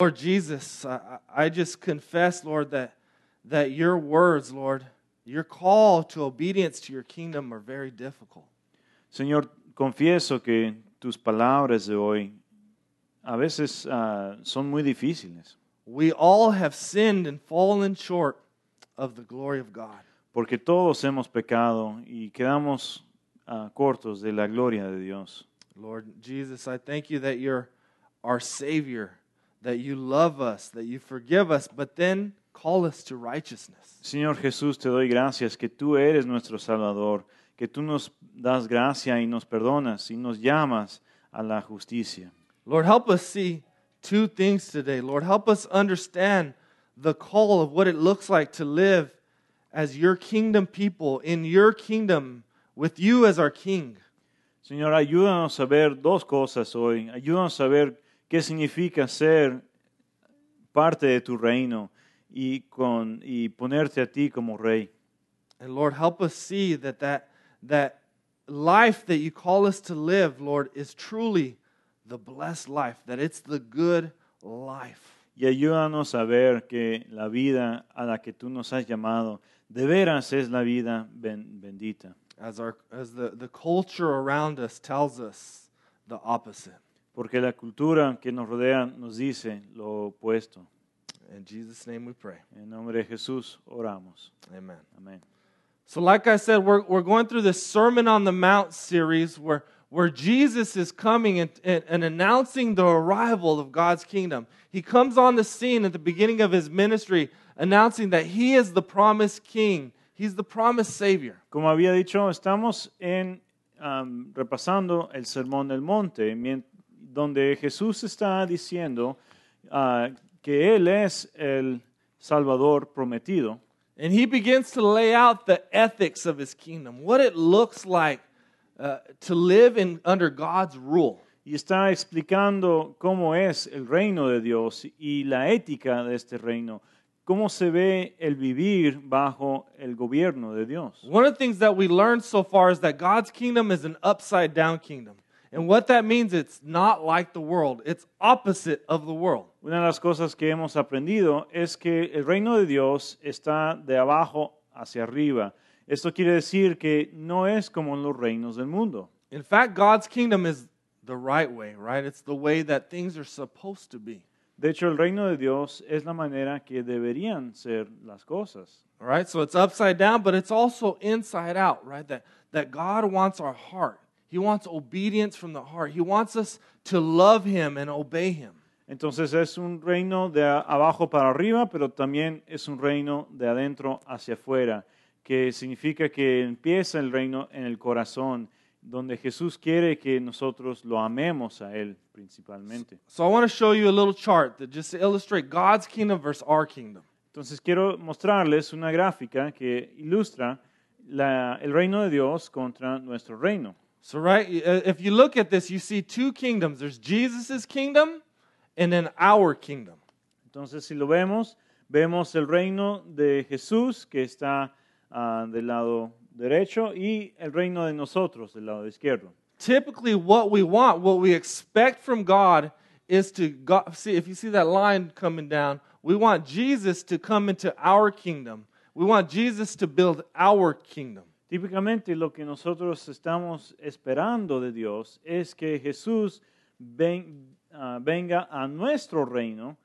Lord Jesus, I, I just confess, Lord, that, that your words, Lord, your call to obedience to your kingdom are very difficult. Señor, confieso que tus palabras de hoy a veces ah, son muy difíciles, We all have sinned and fallen short of the glory of God. porque todos hemos pecado y quedamos ah, cortos de la gloria de Dios. Lord Jesus, I thank you that you're our Savior, that you love us, that you forgive us, but then call us to righteousness. Señor Jesús, te doy gracias que tú eres nuestro Salvador, que tú nos das gracia y nos perdonas y nos llamas a la justicia. Lord, help us see two things today. Lord, help us understand the call of what it looks like to live as your kingdom people in your kingdom with you as our king. Señor, ayúdanos a ver dos cosas hoy. Ayúdanos a ver qué significa ser parte de tu reino y, con, y ponerte a ti como rey. And Lord, help us see that that, that life that you call us to live, Lord, is truly the blessed life, that it's the good life. Y ayúdanos a ver que la vida a la que tú nos has llamado de veras es la vida ben- bendita. As, our, as the, the culture around us tells us the opposite. Porque la cultura que nos rodea nos dice lo opuesto. In Jesus' name we pray. En nombre de Jesús oramos. Amen. Amén. So, like I said, we're, we're going through this Sermon on the Mount series where, where Jesus is coming and, and, and announcing the arrival of God's kingdom. He comes on the scene at the beginning of his ministry, announcing that he is the promised king, he's the promised Savior. Como había dicho, estamos en, am, repasando el Sermón del Monte, mien- donde Jesús está diciendo ah, que Él es el Salvador prometido. And he begins to lay out the ethics of his kingdom, what it looks like uh, to live in, under God's rule. Y está explicando cómo es el reino de Dios y la ética de este reino, cómo se ve el vivir bajo el gobierno de Dios. One of the things that we learned so far is that God's kingdom is an upside down kingdom. And what that means, it's not like the world, it's opposite of the world. Una de las cosas que hemos aprendido es que el reino de Dios está de abajo hacia arriba. Esto quiere decir que no es como en los reinos del mundo. In fact, God's kingdom is the right way, right? It's the way that things are supposed to be. De hecho, el reino de Dios es la manera que deberían ser las cosas. All right? So it's upside down, but it's also inside out, right? That, that God wants our heart. He wants obedience from the heart. He wants us to love Him and obey Him. Entonces es un reino de abajo para arriba, pero también es un reino de adentro hacia afuera, que significa que empieza el reino en el corazón, donde Jesús quiere que nosotros lo amemos a Él principalmente. So I want to show you a little chart that just illustrate God's kingdom versus our kingdom. Entonces quiero mostrarles una gráfica que ilustra la- el reino de Dios contra nuestro reino. So, right, uh, if you look at this, you see two kingdoms there's Jesus' kingdom and then our kingdom. Entonces si lo vemos, vemos el reino de Jesús que está ah, del lado derecho y el reino de nosotros del lado izquierdo. Typically, what we want, what we expect from God, is to go, see if you see that line coming down. We want Jesus to come into our kingdom. We want Jesus to build our kingdom. Típicamente lo que nosotros estamos esperando de Dios es que Jesús ven- ah, venga a nuestro reino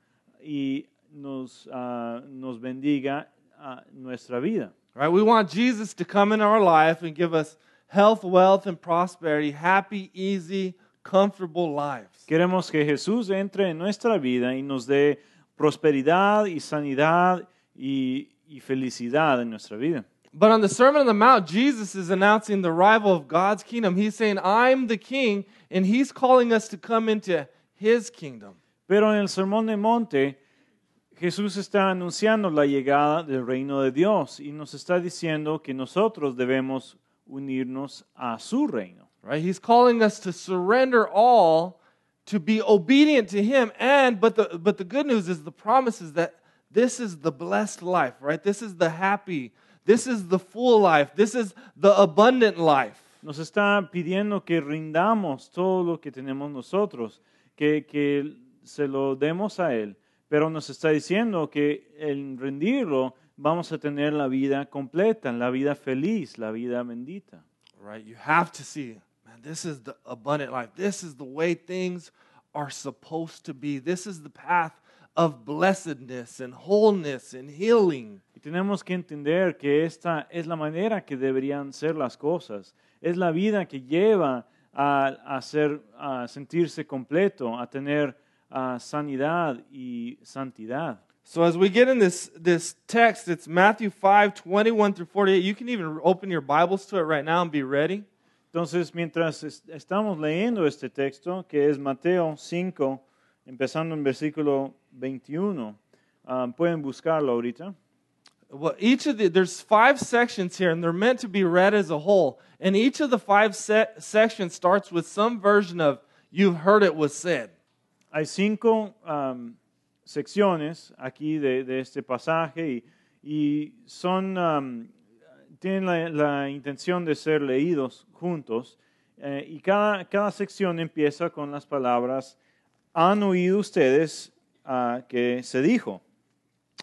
y nos, ah, nos bendiga nuestra vida. Right? We want Jesus to come into our life and give us health, wealth, and prosperity, happy, easy, comfortable lives. Queremos que Jesús entre en nuestra vida y nos dé prosperidad y sanidad y, y felicidad en nuestra vida. But on the Sermon on the Mount, Jesus is announcing the arrival of God's kingdom. He's saying, I'm the king, and he's calling us to come into his kingdom. Pero en el Sermón de Monte, Jesús está anunciando la llegada del reino de Dios y nos está diciendo que nosotros debemos unirnos a su reino. Right? He's calling us to surrender all, to be obedient to him. And but the but the good news is the promise is that this is the blessed life, right? This is the happy, this is the full life, this is the abundant life. Nos está pidiendo que rindamos todo lo que tenemos nosotros, que, que se lo demos a Él, pero nos está diciendo que en rendirlo vamos a tener la vida completa, la vida feliz, la vida bendita. Right? You have to see, man, this is the abundant life. This is the way things are supposed to be. This is the path of blessedness and wholeness and healing. Y tenemos que entender que esta es la manera que deberían ser las cosas. Es la vida que lleva a, a, ser, a sentirse completo, a tener ah, sanidad y santidad. So as we get in this, this text, it's Matthew 5, 21 through 48. You can even open your Bibles to it right now and be ready. Entonces, mientras es- estamos leyendo este texto, que es Mateo 5, empezando en versículo 21, ah, pueden buscarlo ahorita. Well, each of the there's five sections here, and they're meant to be read as a whole. And each of the five se- sections starts with some version of "You've heard it was said." Hay cinco am, secciones aquí de, de este pasaje y, y son, am, tienen la, la intención de ser leídos juntos eh, y cada, cada sección empieza con las palabras, han oído ustedes ah, que se dijo.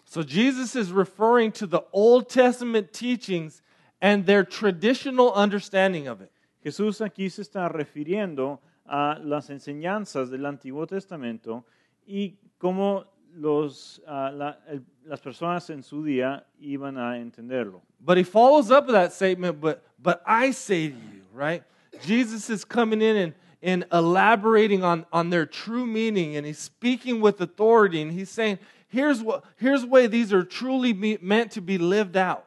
So Jesus is referring to the Old Testament teachings and their traditional understanding of it. Jesús aquí se está refiriendo a las enseñanzas del Antiguo Testamento y cómo los, ah, la- el- las personas en su día iban a entenderlo. But he follows up with that statement, but but I say to you, right? Jesus is coming in and, and elaborating on, on their true meaning, and he's speaking with authority, and he's saying, here's what here's the way these are truly me- meant to be lived out.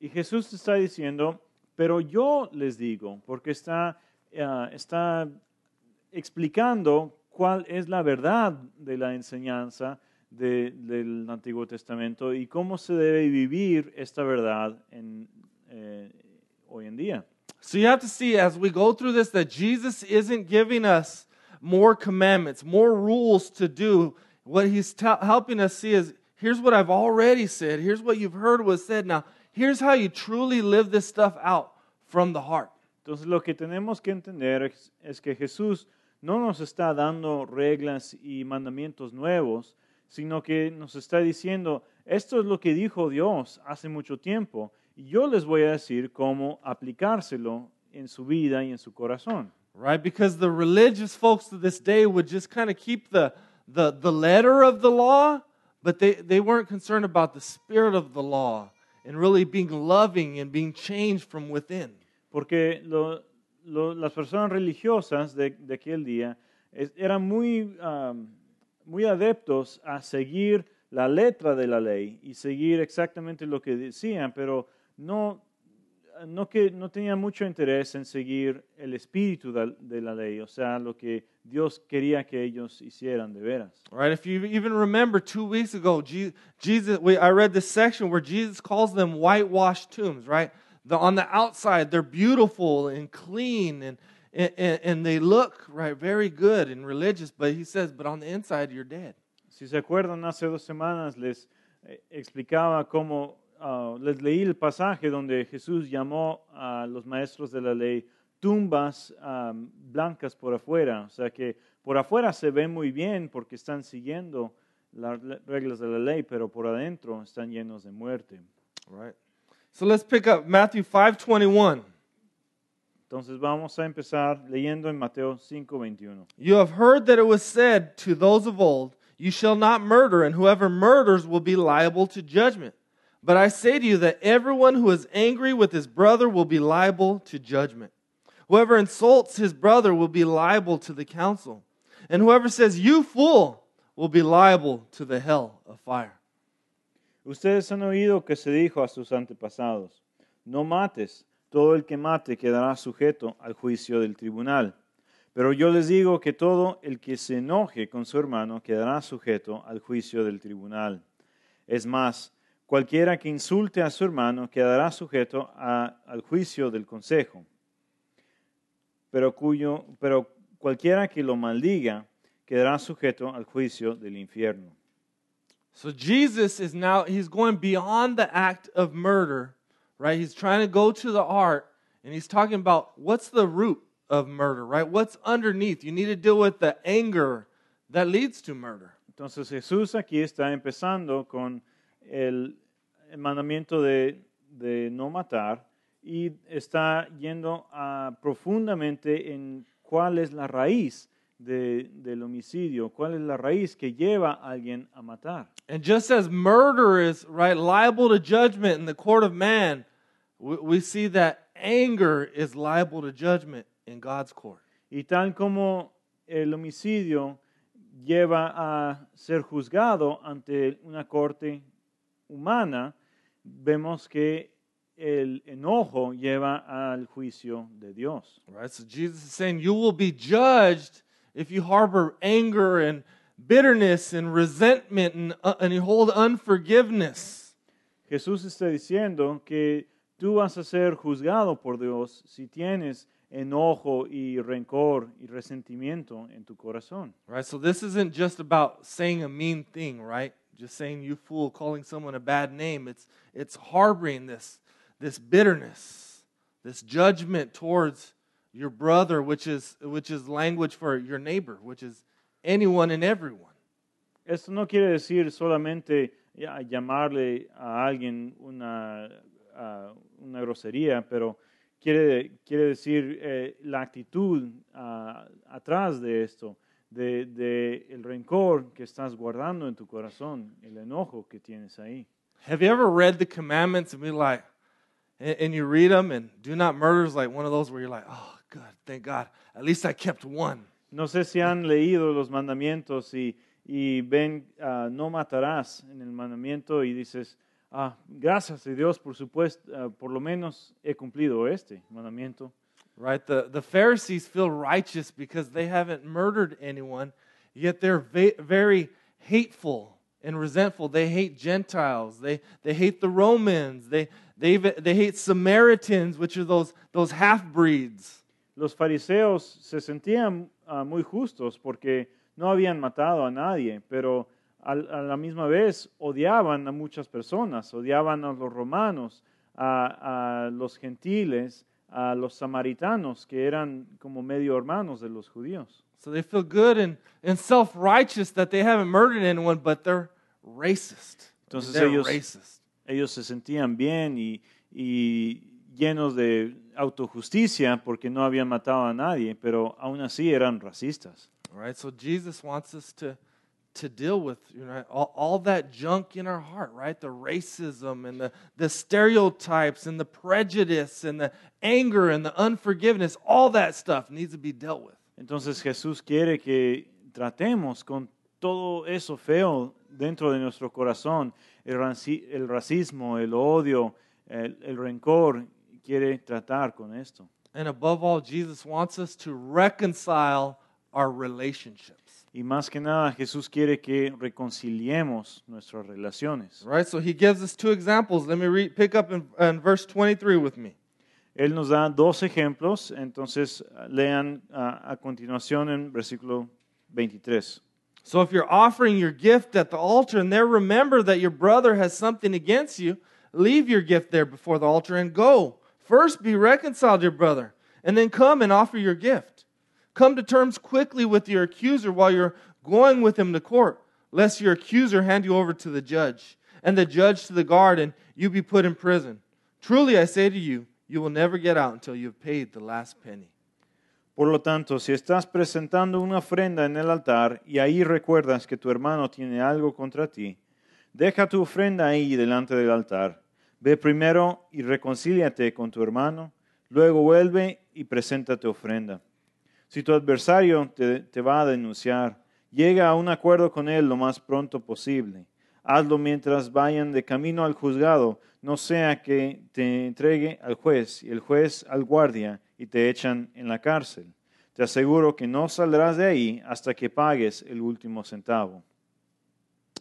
Y Jesús está diciendo, pero yo les digo, porque está, ah, está explicando cuál es la verdad de la enseñanza de- del Antiguo Testamento y cómo se debe vivir esta verdad en, eh, hoy en día. So you have to see as we go through this that Jesus isn't giving us more commandments, more rules to do. What he's tell helping us see is here's what I've already said, here's what you've heard was said. Now, here's how you truly live this stuff out from the heart. Entonces lo que tenemos que entender es, es que Jesús no nos está dando reglas y mandamientos nuevos, sino que nos está diciendo, esto es lo que dijo Dios hace mucho tiempo, yo les voy a decir cómo aplicárselo en su vida y en su corazón. right? Because the religious folks of this day would just kind of keep the, the, the letter of the law, but they, they weren't concerned about the spirit of the law and really being loving and being changed from within. Porque lo- lo- las personas religiosas de, de aquel día es- eran muy, am, muy adeptos a seguir la letra de la ley y seguir exactamente lo que decían, pero no, no, que, no tenían mucho interés en seguir el espíritu de, de la ley, o sea, lo que Dios quería que ellos hicieran de veras. Right? If you even remember two weeks ago, Jesus, we, I read this section where Jesus calls them whitewashed tombs, right? The, on the outside, they're beautiful and clean and, and, and they look, right, very good and religious, but he says, but on the inside, you're dead. Si se acuerdan, hace dos semanas les eh, explicaba cómo ah, les leí el pasaje donde Jesús llamó a los maestros de la ley tumbas ah, blancas por afuera. O sea que por afuera se ven muy bien porque están siguiendo las reglas de la ley, pero por adentro están llenos de muerte. Right. So let's pick up Matthew 5:21. Entonces vamos a empezar leyendo en Mateo 5:21. You have heard that it was said to those of old, you shall not murder, and whoever murders will be liable to judgment. But I say to you that everyone who is angry with his brother will be liable to judgment. Whoever insults his brother will be liable to the council. And whoever says, You fool, will be liable to the hell of fire. Ustedes han oído que se dijo a sus antepasados, no mates, todo el que mate quedará sujeto al juicio del tribunal. Pero yo les digo que todo el que se enoje con su hermano quedará sujeto al juicio del tribunal. Es más, cualquiera que insulte a su hermano quedará sujeto a- al juicio del consejo. Pero, cuyo, pero cualquiera que lo maldiga quedará sujeto al juicio del infierno. So Jesus is now, he's going beyond the act of murder, right? He's trying to go to the heart and he's talking about what's the root of murder, right? What's underneath? You need to deal with the anger that leads to murder. Entonces Jesús aquí está empezando con el, mandamiento de, de no matar y está yendo a, profundamente en cuál es la raíz de- del homicidio, cuál es la raíz que lleva a alguien a matar. And just as murder is right liable to judgment in the court of man, we, we see that anger is liable to judgment in God's court. Y tal como el homicidio lleva a ser juzgado ante una corte humana, vemos que el enojo lleva al juicio de Dios. Right? So Jesus is saying you will be judged if you harbor anger and bitterness and resentment and, uh, and you hold unforgiveness. Jesús está diciendo que tú vas a ser juzgado por Dios si tienes enojo y rencor y resentimiento en tu corazón. Right? So this isn't just about saying a mean thing, right? Just saying you fool, calling someone a bad name. It's it's harboring this this bitterness, this judgment towards your brother, which is which is language for your neighbor, which is anyone and everyone. Esto no quiere decir solamente ya, llamarle a alguien una, ah, una grosería, pero quiere, quiere decir eh, la actitud ah, atrás de esto, de, de el rencor que estás guardando en tu corazón, el enojo que tienes ahí. Have you ever read the commandments and be like, and, and you read them, and do not murder is like one of those where you're like, oh, good, thank God, at least I kept one. No sé si han leído los mandamientos y, y ven ah, no matarás en el mandamiento y dices, ah, gracias a Dios, por supuesto, ah, por lo menos he cumplido este mandamiento. Right? The, the Pharisees feel righteous because they haven't murdered anyone, yet they're very hateful and resentful. They hate Gentiles. They, they hate the Romans. They, they, they hate Samaritans, which are those, those half breeds. Los fariseos se sentían ah, muy justos porque no habían matado a nadie, pero al- a, la misma vez odiaban a muchas personas, odiaban a los romanos, a, a los gentiles, a los samaritanos, que eran como medio hermanos de los judíos. So they feel good and, and self righteous that they haven't murdered anyone, but they're racist. Entonces they're ellos- racist. Ellos se sentían bien y, y llenos de autojusticia porque no habían matado a nadie, pero aún así eran racistas. Right? So Jesus wants us to, to deal with you know, all, all that junk in our heart, right? The racism and the, the stereotypes and the prejudice and the anger and the unforgiveness, all that stuff needs to be dealt with. Entonces Jesús quiere que tratemos con todo eso feo dentro de nuestro corazón, el, raci- el racismo, el odio, el, el rencor, quiere tratar con esto. And above all, Jesus wants us to reconcile our relationships. Y más que nada Jesús quiere que reconciliemos nuestras relaciones. Right? So he gives us two examples. Let me read, pick up in, in verse 23 with me. Él nos da dos ejemplos, entonces lean a, a continuación en versículo 23. So if you're offering your gift at the altar and there remember that your brother has something against you, leave your gift there before the altar and go. First be reconciled to your brother, and then come and offer your gift. Come to terms quickly with your accuser while you're going with him to court, lest your accuser hand you over to the judge, and the judge to the guard, and you be put in prison. Truly I say to you, you will never get out until you have paid the last penny. Por lo tanto, si estás presentando una ofrenda en el altar y ahí recuerdas que tu hermano tiene algo contra ti, deja tu ofrenda ahí delante del altar. Ve primero y reconcíliate con tu hermano, luego vuelve y presenta tu ofrenda. Si tu adversario te, te va a denunciar, llega a un acuerdo con él lo más pronto posible. Hazlo mientras vayan de camino al juzgado, no sea que te entregue al juez y el juez al guardia y te echan en la cárcel. Te aseguro que no saldrás de ahí hasta que pagues el último centavo.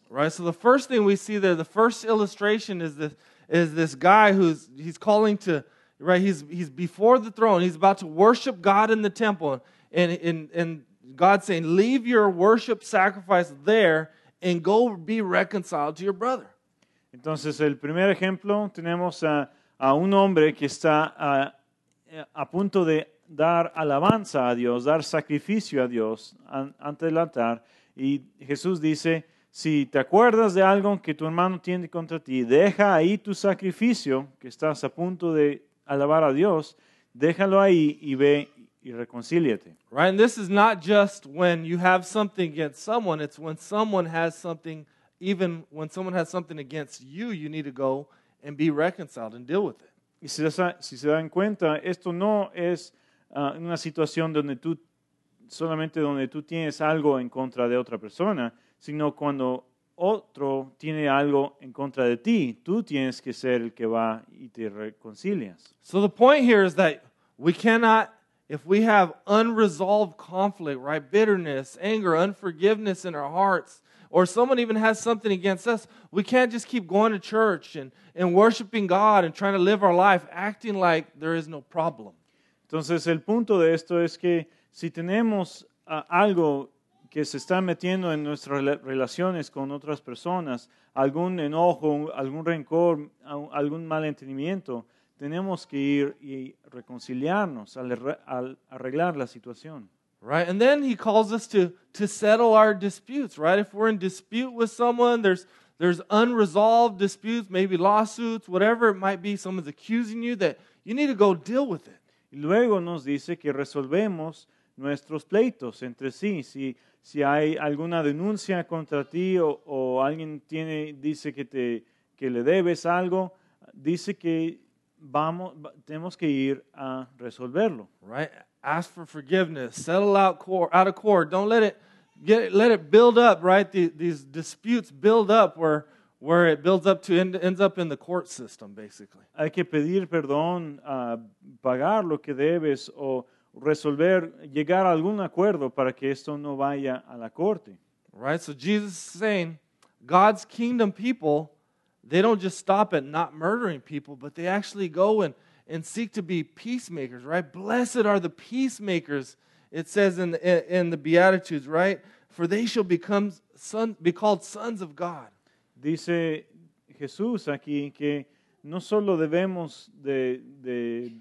Right? So the first thing we see there, the first illustration is this is this guy who's he's calling to right, he's he's before the throne, he's about to worship God in the temple, and and and God's saying, Leave your worship sacrifice there and go be reconciled to your brother. Entonces, el primer ejemplo tenemos a, a un hombre que está a, a punto de dar alabanza a Dios, dar sacrificio a Dios an- ante el altar, Y Jesús dice, si te acuerdas de algo que tu hermano tiene contra ti, deja ahí tu sacrificio, que estás a punto de alabar a Dios, déjalo ahí y ve y reconcíliate. Right? And this is not just when you have something against someone, it's when someone has something, even when someone has something against you, you need to go and be reconciled and deal with it. Y si, se- si se dan cuenta, esto no es ah, una situación donde tú, solamente donde tú tienes algo en contra de otra persona, sino cuando otro tiene algo en contra de ti, tú tienes que ser el que va y te reconcilias. So the point here is that we cannot, if we have unresolved conflict, right, bitterness, anger, unforgiveness in our hearts, or someone even has something against us, we can't just keep going to church and, and worshiping God and trying to live our life acting like there is no problem. Entonces, el punto de esto es que si tenemos ah, algo que se está metiendo en nuestras relaciones con otras personas, algún enojo, algún rencor, algún malentendimiento, tenemos que ir y reconciliarnos, al arre- al arreglar la situación. Right? And then he calls us to, to settle our disputes, right? If we're in dispute with someone, there's, there's unresolved disputes, maybe lawsuits, whatever it might be, someone's accusing you, that you need to go deal with it. Y luego nos dice que resolvemos nuestros pleitos entre sí. Si, si hay alguna denuncia contra ti o, o alguien tiene, dice que, te, que le debes algo, dice que vamos, va- tenemos que ir a resolverlo. right? Ask for forgiveness, settle out court, out of court. Don't let it get let it build up, right? The, these disputes build up where where it builds up to end, ends up in the court system, basically. Hay que pedir perdón, ah, pagar lo que debes o resolver, llegar a algún acuerdo para que esto no vaya a la corte. Right? So Jesus is saying God's kingdom people, they don't just stop at not murdering people, but they actually go and, and seek to be peacemakers, right? Blessed are the peacemakers, it says in the, in the Beatitudes, right? For they shall become son, be called sons of God. Dice Jesús aquí que no solo debemos de, de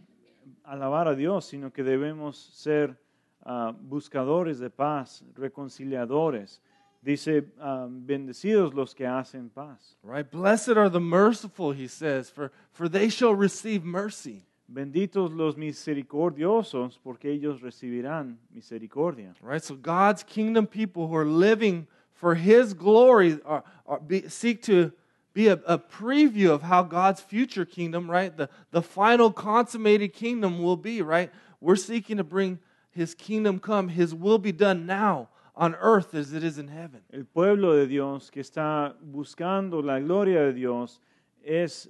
alabar a Dios, sino que debemos ser ah, buscadores de paz, reconciliadores. Dice, ah, bendecidos los que hacen paz. Right? Blessed are the merciful, he says, for, for they shall receive mercy. Benditos los misericordiosos, porque ellos recibirán misericordia. Right? So God's kingdom people who are living for his glory are, are be, seek to be a, a preview of how God's future kingdom, right? The, the final consummated kingdom will be, right? We're seeking to bring his kingdom come, his will be done now on earth as it is in heaven. El pueblo de Dios que está buscando la gloria de Dios es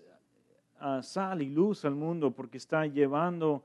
ah, sal y luz al mundo porque está llevando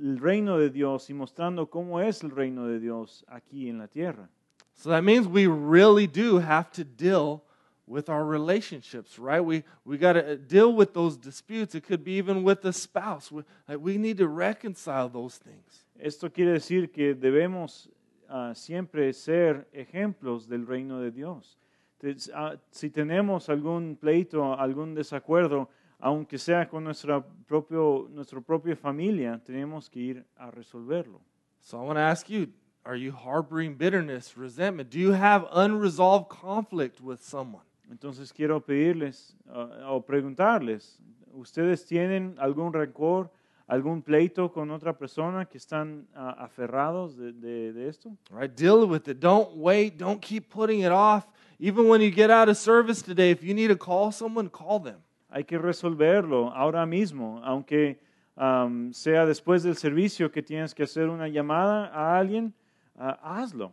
el reino de Dios y mostrando cómo es el reino de Dios aquí en la tierra. So that means we really do have to deal with our relationships, right? We, we got to deal with those disputes. It could be even with a spouse. We, like, we need to reconcile those things. Esto quiere decir que debemos ah, siempre ser ejemplos del reino de Dios. Te- ah, Si tenemos algún pleito, algún desacuerdo, aunque sea con nuestra, propio, nuestra propia familia, tenemos que ir a resolverlo. So I want to ask you are you harboring bitterness, resentment? Do you have unresolved conflict with someone? Entonces quiero pedirles ah, o preguntarles, ¿ustedes tienen algún rencor, algún pleito con otra persona que están ah, aferrados de, de- de esto? Right? Deal with it. Don't wait. Don't keep putting it off. Even when you get out of service today, if you need to call someone, call them. Hay que resolverlo ahora mismo, aunque am, sea después del servicio que tienes que hacer una llamada a alguien, ah, hazlo.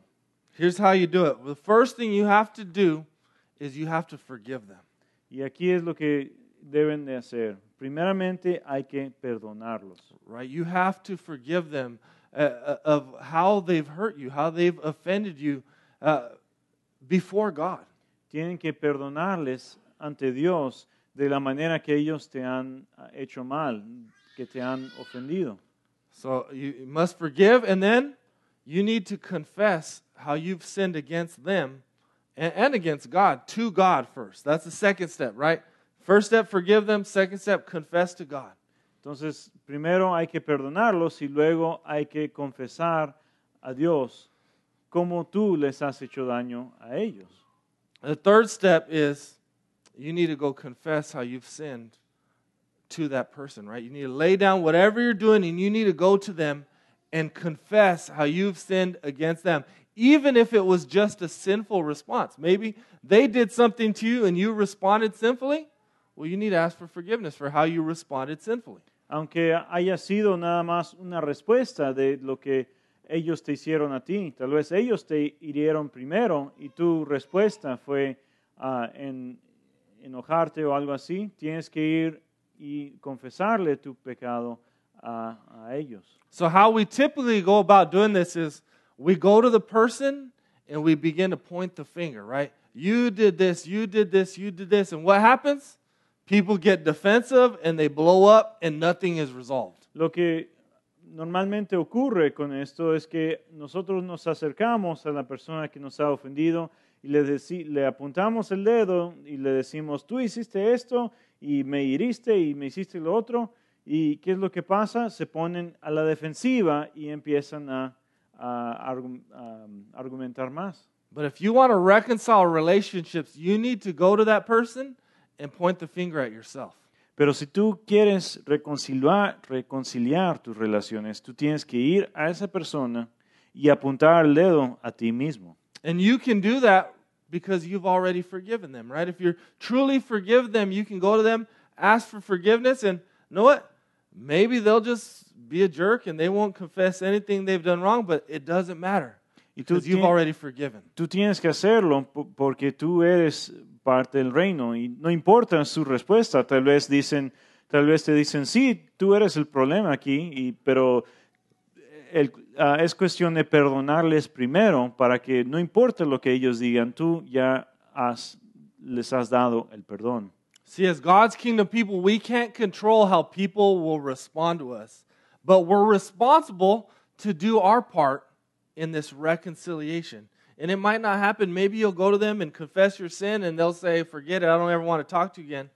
Here's how you do it. The first thing you have to do is you have to forgive them. Y aquí es lo que deben de hacer. Primeramente hay que perdonarlos. right? You have to forgive them uh, uh, of how they've hurt you, how they've offended you uh, before God. Tienen que perdonarles ante Dios de la manera que ellos te han ah, hecho mal, que te han ofendido. So you you must forgive, and then you need to confess how you've sinned against them and, and against God to God first. That's the second step, right? First step, forgive them. Second step, confess to God. Entonces, primero hay que perdonarlos y luego hay que confesar a Dios. cómo tú les has hecho daño a ellos. The third step is you need to go confess how you've sinned to that person, right? You need to lay down whatever you're doing and you need to go to them and confess how you've sinned against them, even if it was just a sinful response. Maybe they did something to you and you responded sinfully. Well, you need to ask for forgiveness for how you responded sinfully. Aunque haya sido nada más una respuesta de lo que ellos te hicieron a ti, tal vez ellos te hirieron primero y tu respuesta fue ah, en enojarte o algo así, tienes que ir y confesarle tu pecado a, a ellos. So, how we typically go about doing this is we go to the person and we begin to point the finger, right? You did this, you did this, you did this. And what happens? People get defensive and they blow up and nothing is resolved. Lo que normalmente ocurre con esto es que nosotros nos acercamos a la persona que nos ha ofendido y le, deci- le apuntamos el dedo y le decimos, tú hiciste esto y me hiriste y me hiciste lo otro. ¿Y qué es lo que pasa? Se ponen a la defensiva y empiezan a, a a um, argumentar más. But if you want to reconcile relationships, you need to go to that person and point the finger at yourself. Pero si tú quieres reconciliar, reconciliar tus relaciones, tú tienes que ir a esa persona y apuntar el dedo a ti mismo. And you can do that because you've already forgiven them, right? If you truly forgive them, you can go to them, ask for forgiveness, and you know what? Maybe they'll just be a jerk and they won't confess anything they've done wrong, but it doesn't matter Y tú because you've already forgiven. Tú tienes que hacerlo porque tú eres parte del reino y no importa su respuesta. Tal vez dicen, tal vez te dicen, sí, tú eres el problema aquí, y, pero el- ah, es cuestión de perdonarles primero para que no importa lo que ellos digan, tú ya les has dado el perdón. See, as God's kingdom people, we can't control how people will respond to us, but we're responsible to do our part in this reconciliation. And it might not happen. Maybe you'll go to them and confess your sin, and they'll say, Forget it, I don't ever want to talk to you again.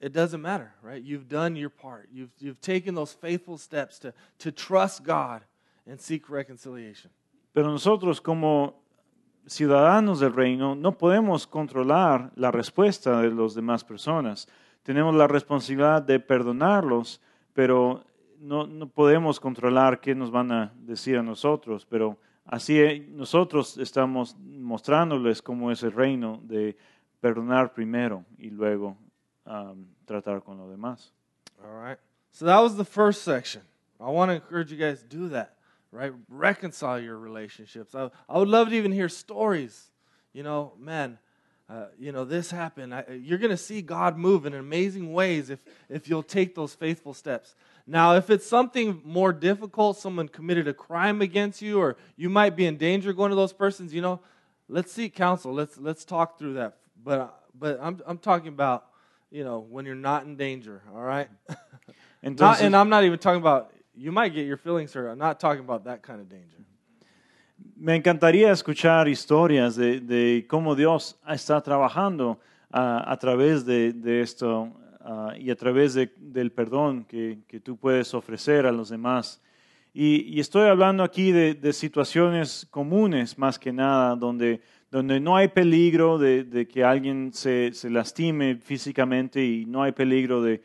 It doesn't matter, right? You've done your part. You've, you've taken those faithful steps to, to trust God and seek reconciliation. Pero nosotros como ciudadanos del reino no podemos controlar la respuesta de las demás personas. Tenemos la responsabilidad de perdonarlos, pero no, no podemos controlar qué nos van a decir a nosotros. Pero así nosotros estamos mostrándoles cómo es el reino de perdonar primero y luego um, tratar con lo demás. All right. So that was the first section. I want to encourage you guys to do that, right? Reconcile your relationships. I, I would love to even hear stories. You know, man, uh, you know, this happened. I, you're going to see God move in amazing ways if, if you'll take those faithful steps. Now, if it's something more difficult, someone committed a crime against you, or you might be in danger going to those persons, you know, let's seek counsel. Let's, let's talk through that. But, but I'm, I'm talking about, you know, when you're not in danger, all right? Not, and I'm not even talking about you might get your feelings hurt. I'm not talking about that kind of danger. Me encantaría escuchar historias de, de cómo Dios está trabajando ah, a través de, de esto ah, y a través de- del perdón que, que tú puedes ofrecer a los demás. Y, y estoy hablando aquí de, de situaciones comunes más que nada, donde, donde no hay peligro de, de que alguien se, se lastime físicamente y no hay peligro de,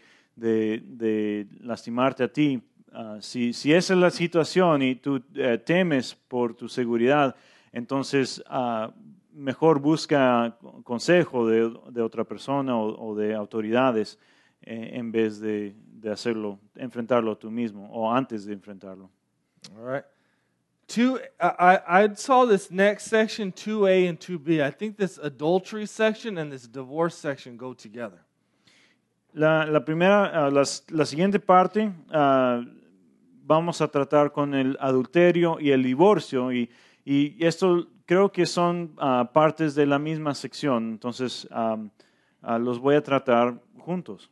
lastimarte a ti. Ah, si, si esa es la situación y tú eh, temes por tu seguridad, entonces ah, mejor busca consejo de, de otra persona o, o de autoridades en vez de, de hacerlo, enfrentarlo tú mismo o antes de enfrentarlo. All right. Two, I, saw this next section, 2A and 2B. I think this adultery section and this divorce section go together. La, la primera, las- la siguiente parte ah, vamos a tratar con el adulterio y el divorcio y, y esto creo que son ah, partes de la misma sección, entonces los voy a tratar juntos.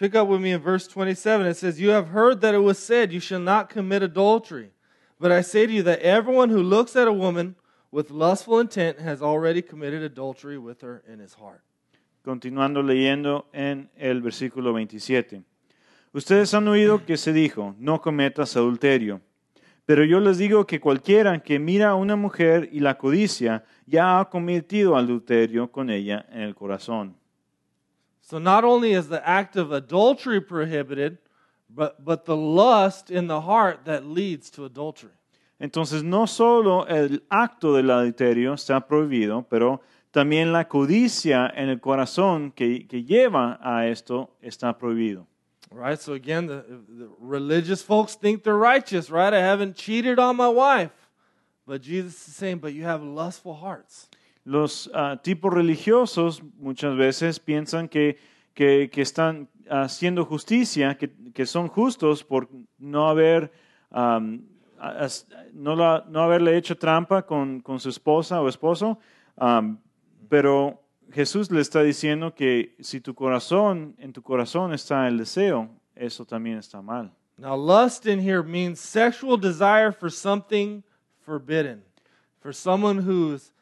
Pick up with me in verse 27. It says, You have heard that it was said, You shall not commit adultery. But I say to you that everyone who looks at a woman with lustful intent has already committed adultery with her in his heart. Continuando leyendo en el versículo 27. Ustedes han oído que se dijo, no cometas adulterio. Pero yo les digo que cualquiera que mira a una mujer y la codicia ya ha cometido adulterio con ella en el corazón. So not only is the act of adultery prohibited, but, but the lust in the heart that leads to adultery. Entonces no solo el acto del adulterio está prohibido, pero también la codicia en el corazón que, que lleva a esto está prohibido. Right? So again, the, the religious folks think they're righteous, right? I haven't cheated on my wife. But Jesus is saying, but you have lustful hearts. Los ah, tipos religiosos muchas veces piensan que, que, están haciendo justicia, que, que son justos por no haber no, la- no haberle hecho trampa con, con su esposa o esposo, pero Jesús le está diciendo que si tu corazón, en tu corazón está el deseo, eso también está mal. Now, lust in here means sexual desire for something forbidden, for someone who's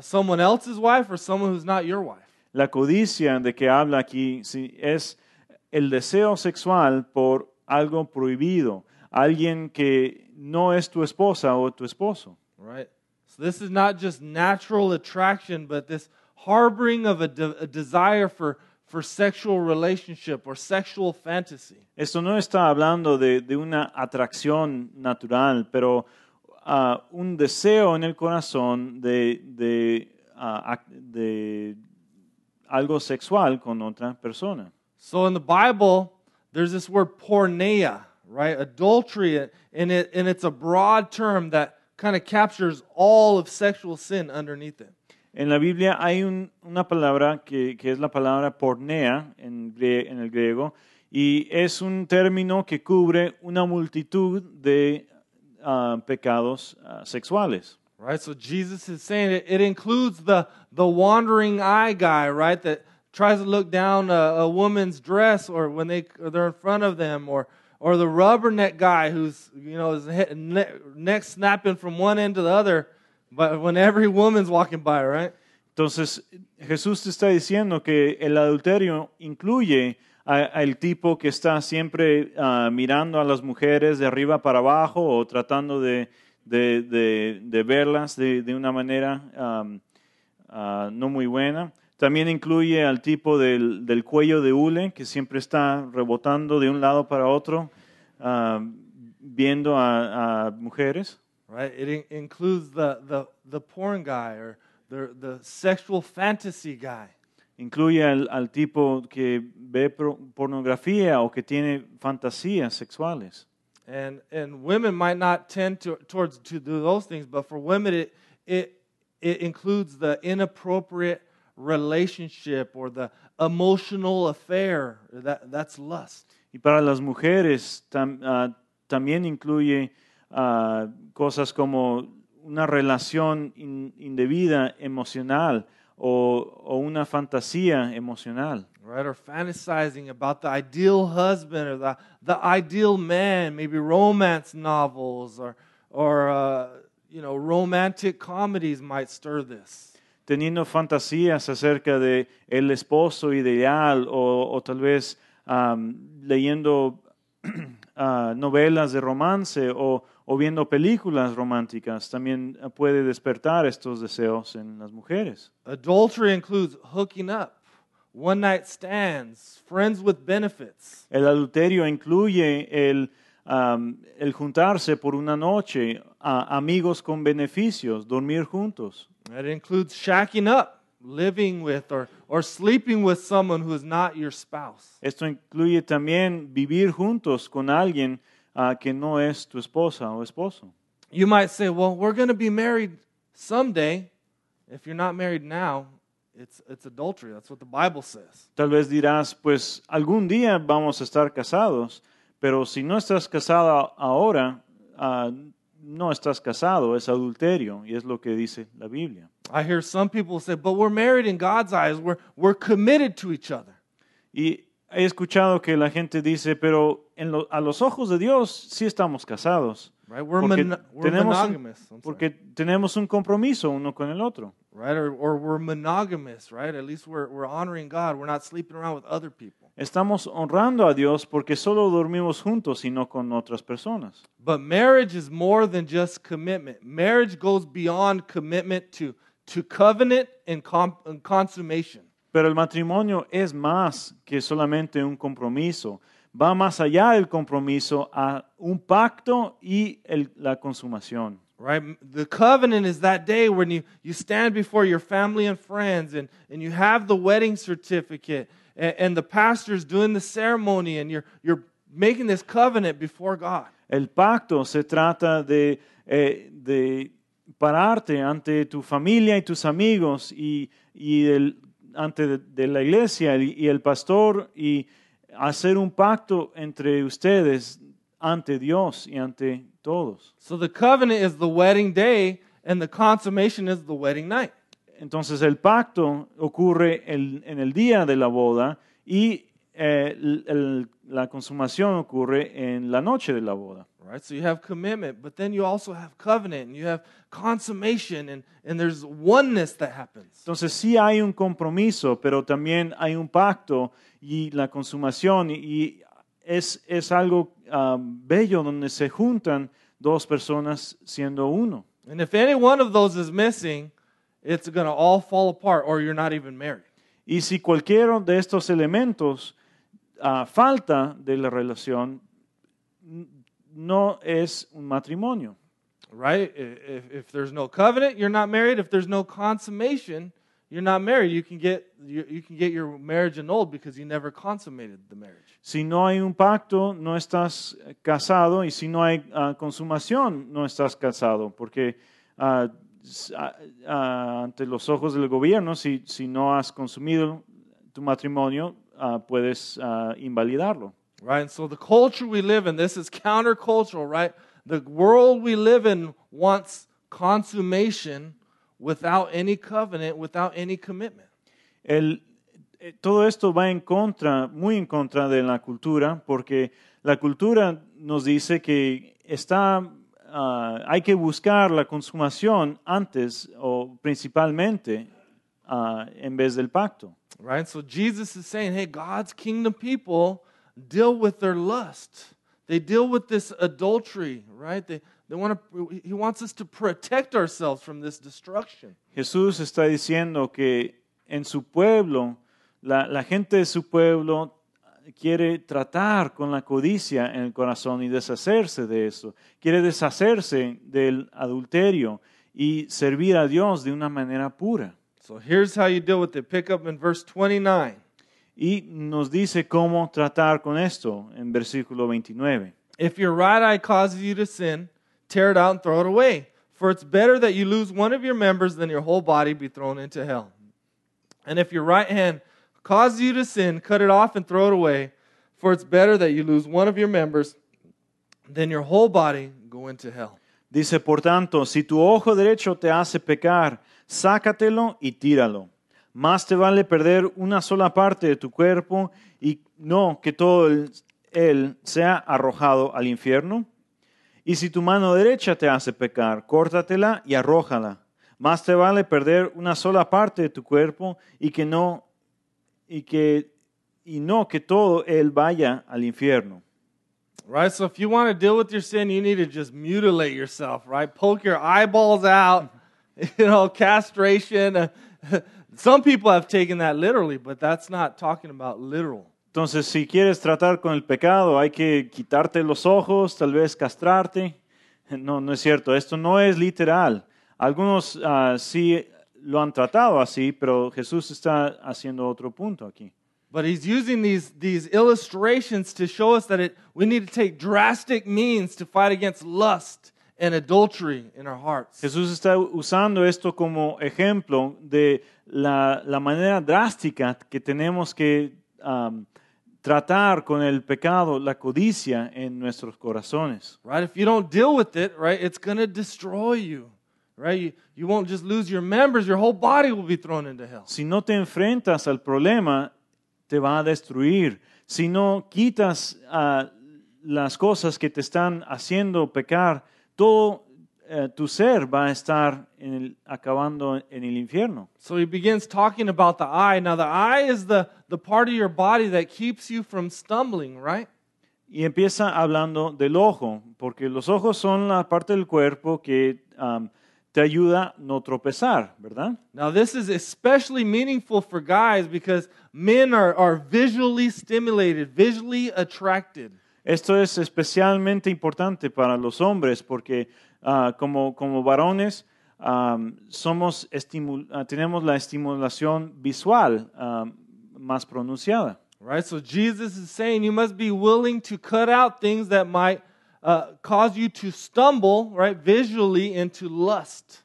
someone else's wife or someone who's not your wife. La codicia de que habla aquí sí, es el deseo sexual por algo prohibido, alguien que no es tu esposa o tu esposo. Right? So, this is not just natural attraction, but this harboring of a, de- a desire for, for sexual relationship or sexual fantasy. Esto no está hablando de, de una atracción natural, pero ah, un deseo en el corazón de, de, de algo sexual con otra persona. So in the Bible, there's this word porneia, right? Adultery, and, it, and it's a broad term that kind of captures all of sexual sin underneath it. En la Biblia hay un- una palabra que, que es la palabra pornea en, en el griego y es un término que cubre una multitud de ah, pecados ah, sexuales. Right? So Jesus is saying it, it includes the, the wandering eye guy, right? That tries to look down a, a woman's dress or when they, or they're in front of them, or, or the rubberneck guy who's, you know, his head, neck, neck snapping from one end to the other, but when every woman's walking by, right? Entonces Jesús te está diciendo que el adulterio incluye al tipo que está siempre ah, mirando a las mujeres de arriba para abajo o tratando de, de- de- de verlas de, una manera am, ah, no muy buena. También incluye al tipo del, del cuello de hule que siempre está rebotando de un lado para otro ah, viendo a, a mujeres. right? It in- includes the, the, the porn guy or the, the sexual fantasy guy. Incluye al, al tipo que ve pornografía o que tiene fantasías sexuales. And, and women might not tend to, towards to do those things, but for women, it, it, it includes the inappropriate relationship or the emotional affair. That, that's lust. Y para las mujeres tam- ah, también incluye ah, cosas como una relación in- indebida emocional o, o una fantasía emocional. right? Or fantasizing about the ideal husband or the, the ideal man, maybe romance novels or, or uh, you know, romantic comedies might stir this. teniendo fantasías acerca de el esposo ideal o, o tal vez am, leyendo ah, novelas de romance o, o viendo películas románticas, también ah, puede despertar estos deseos en las mujeres. Adultery includes hooking up, one night stands, friends with benefits. El adulterio incluye el, el juntarse por una noche, a amigos con beneficios, dormir juntos. It includes shacking up, living with or, or sleeping with someone who is not your spouse. Esto incluye también vivir juntos con alguien ah, que no es tu esposa o esposo. You might say, well, we're going to be married someday. If you're not married now, it's, it's adultery. That's what the Bible says. Tal vez dirás, pues algún día vamos a estar casados, pero si no estás casada ahora, ah, no estás casado, es adulterio, y es lo que dice la Biblia. I hear some people say, but we're married in God's eyes. We're, we're committed to each other. Y he escuchado que la gente dice, pero en lo- a los ojos de Dios sí estamos casados. right? We're, Porque mono- we're tenemos un-. Porque tenemos un compromiso uno con el otro. right? Or, or we're monogamous, right? At least we're, we're honoring God. We're not sleeping around with other people. Estamos honrando a Dios porque solo dormimos juntos y no con otras personas. But marriage is more than just commitment. Marriage goes beyond commitment to, to covenant and, com- and consummation. Pero el matrimonio es más que solamente un compromiso. Va más allá del compromiso a un pacto y el- la consumación. Right? The covenant is that day when you, you stand before your family and friends and, and you have the wedding certificate and, and the pastor's doing the ceremony and you're, you're making this covenant before God. El pacto se trata de, eh, de pararte ante tu familia y tus amigos y, y el- ante de, de la iglesia y, y el pastor y hacer un pacto entre ustedes ante Dios y ante todos. So the covenant is the wedding day and the consummation is the wedding night. Entonces el pacto ocurre el- en el día de la boda y eh, el- el- la consumación ocurre en la noche de la boda. Right? So you have commitment, but then you also have covenant and you have consummation and, and there's oneness that happens. Entonces sí hay un compromiso, pero también hay un pacto y la consumación y, es, es algo ah, bello donde se juntan dos personas siendo uno. And if any one of those is missing, it's going to all fall apart or you're not even married. Y si cualquiera de estos elementos ah, falta de la relación, no es un matrimonio. Right? If, if there's no covenant, you're not married. If there's no consummation, you're not married. You can get you, you can get your marriage annulled because you never consummated the marriage. Si no hay un pacto, no estás casado y si no hay ah, consumación, no estás casado, porque ah, ante los ojos del gobierno, si, si no has consumido tu matrimonio, ah, puedes ah, invalidarlo. Right? And so the culture we live in, this is countercultural, right? The world we live in wants consummation without any covenant, without any commitment. El- eh, todo esto va en contra, muy en contra de la cultura, porque la cultura nos dice que está, ah, hay que buscar la consumación antes o principalmente ah, en vez del pacto. Right? So Jesus is saying, hey, God's kingdom people deal with their lust. They deal with this adultery, right? They, they want to, he wants us to protect ourselves from this destruction. Jesús está diciendo que en su pueblo, la, la gente de su pueblo quiere tratar con la codicia en el corazón y deshacerse de eso. Quiere deshacerse del adulterio y servir a Dios de una manera pura. So here's how you deal with it. Pick up in verse 29. Y nos dice cómo tratar con esto en versículo 29. If your right eye causes you to sin, tear it out and throw it away. For it's better that you lose one of your members than your whole body be thrown into hell. And if your right hand causes you to sin, cut it off and throw it away. For it's better that you lose one of your members than your whole body go into hell. Dice, por tanto, si tu ojo derecho te hace pecar, sácatelo y tíralo. Más te vale perder una sola parte de tu cuerpo y no que todo él sea arrojado al infierno. Y si tu mano derecha te hace pecar, córtatela y arrójala. Más te vale perder una sola parte de tu cuerpo y que no y que y no que todo él vaya al infierno. Right? So if you want to deal with your sin, you need to just mutilate yourself, right? Poke your eyeballs out, you know, castration. Uh, Some people have taken that literally, but that's not talking about literal. Entonces, si quieres tratar con el pecado, hay que quitarte los ojos, tal vez castrarte. No, no es cierto. Esto no es literal. Algunos ah, sí lo han tratado así, pero Jesús está haciendo otro punto aquí. But he's using these, these illustrations to show us that it, we need to take drastic means to fight against lust and adultery in our hearts. Jesús está usando esto como ejemplo de la, la manera drástica que tenemos que am, tratar con el pecado, la codicia en nuestros corazones. Right? If you don't deal with it, right, it's going to destroy you. Right? You, you won't just lose your members, your whole body will be thrown into hell. Si no te enfrentas al problema, te va a destruir. Si no quitas ah, las cosas que te están haciendo pecar, todo eh, tu ser va a estar en el- acabando en el infierno. So he begins talking about the eye. Now, the eye is the, the part of your body that keeps you from stumbling, right? Y empieza hablando del ojo, porque los ojos son la parte del cuerpo que am, te ayuda a no tropezar, ¿verdad? Now, this is especially meaningful for guys because men are, are visually stimulated, visually attracted. Esto es especialmente importante para los hombres porque ah, como, como varones am, somos ah, tenemos la estimulación visual am, más pronunciada. Right? So Jesus is saying you must be willing to cut out things that might uh, cause you to stumble, right, visually into lust.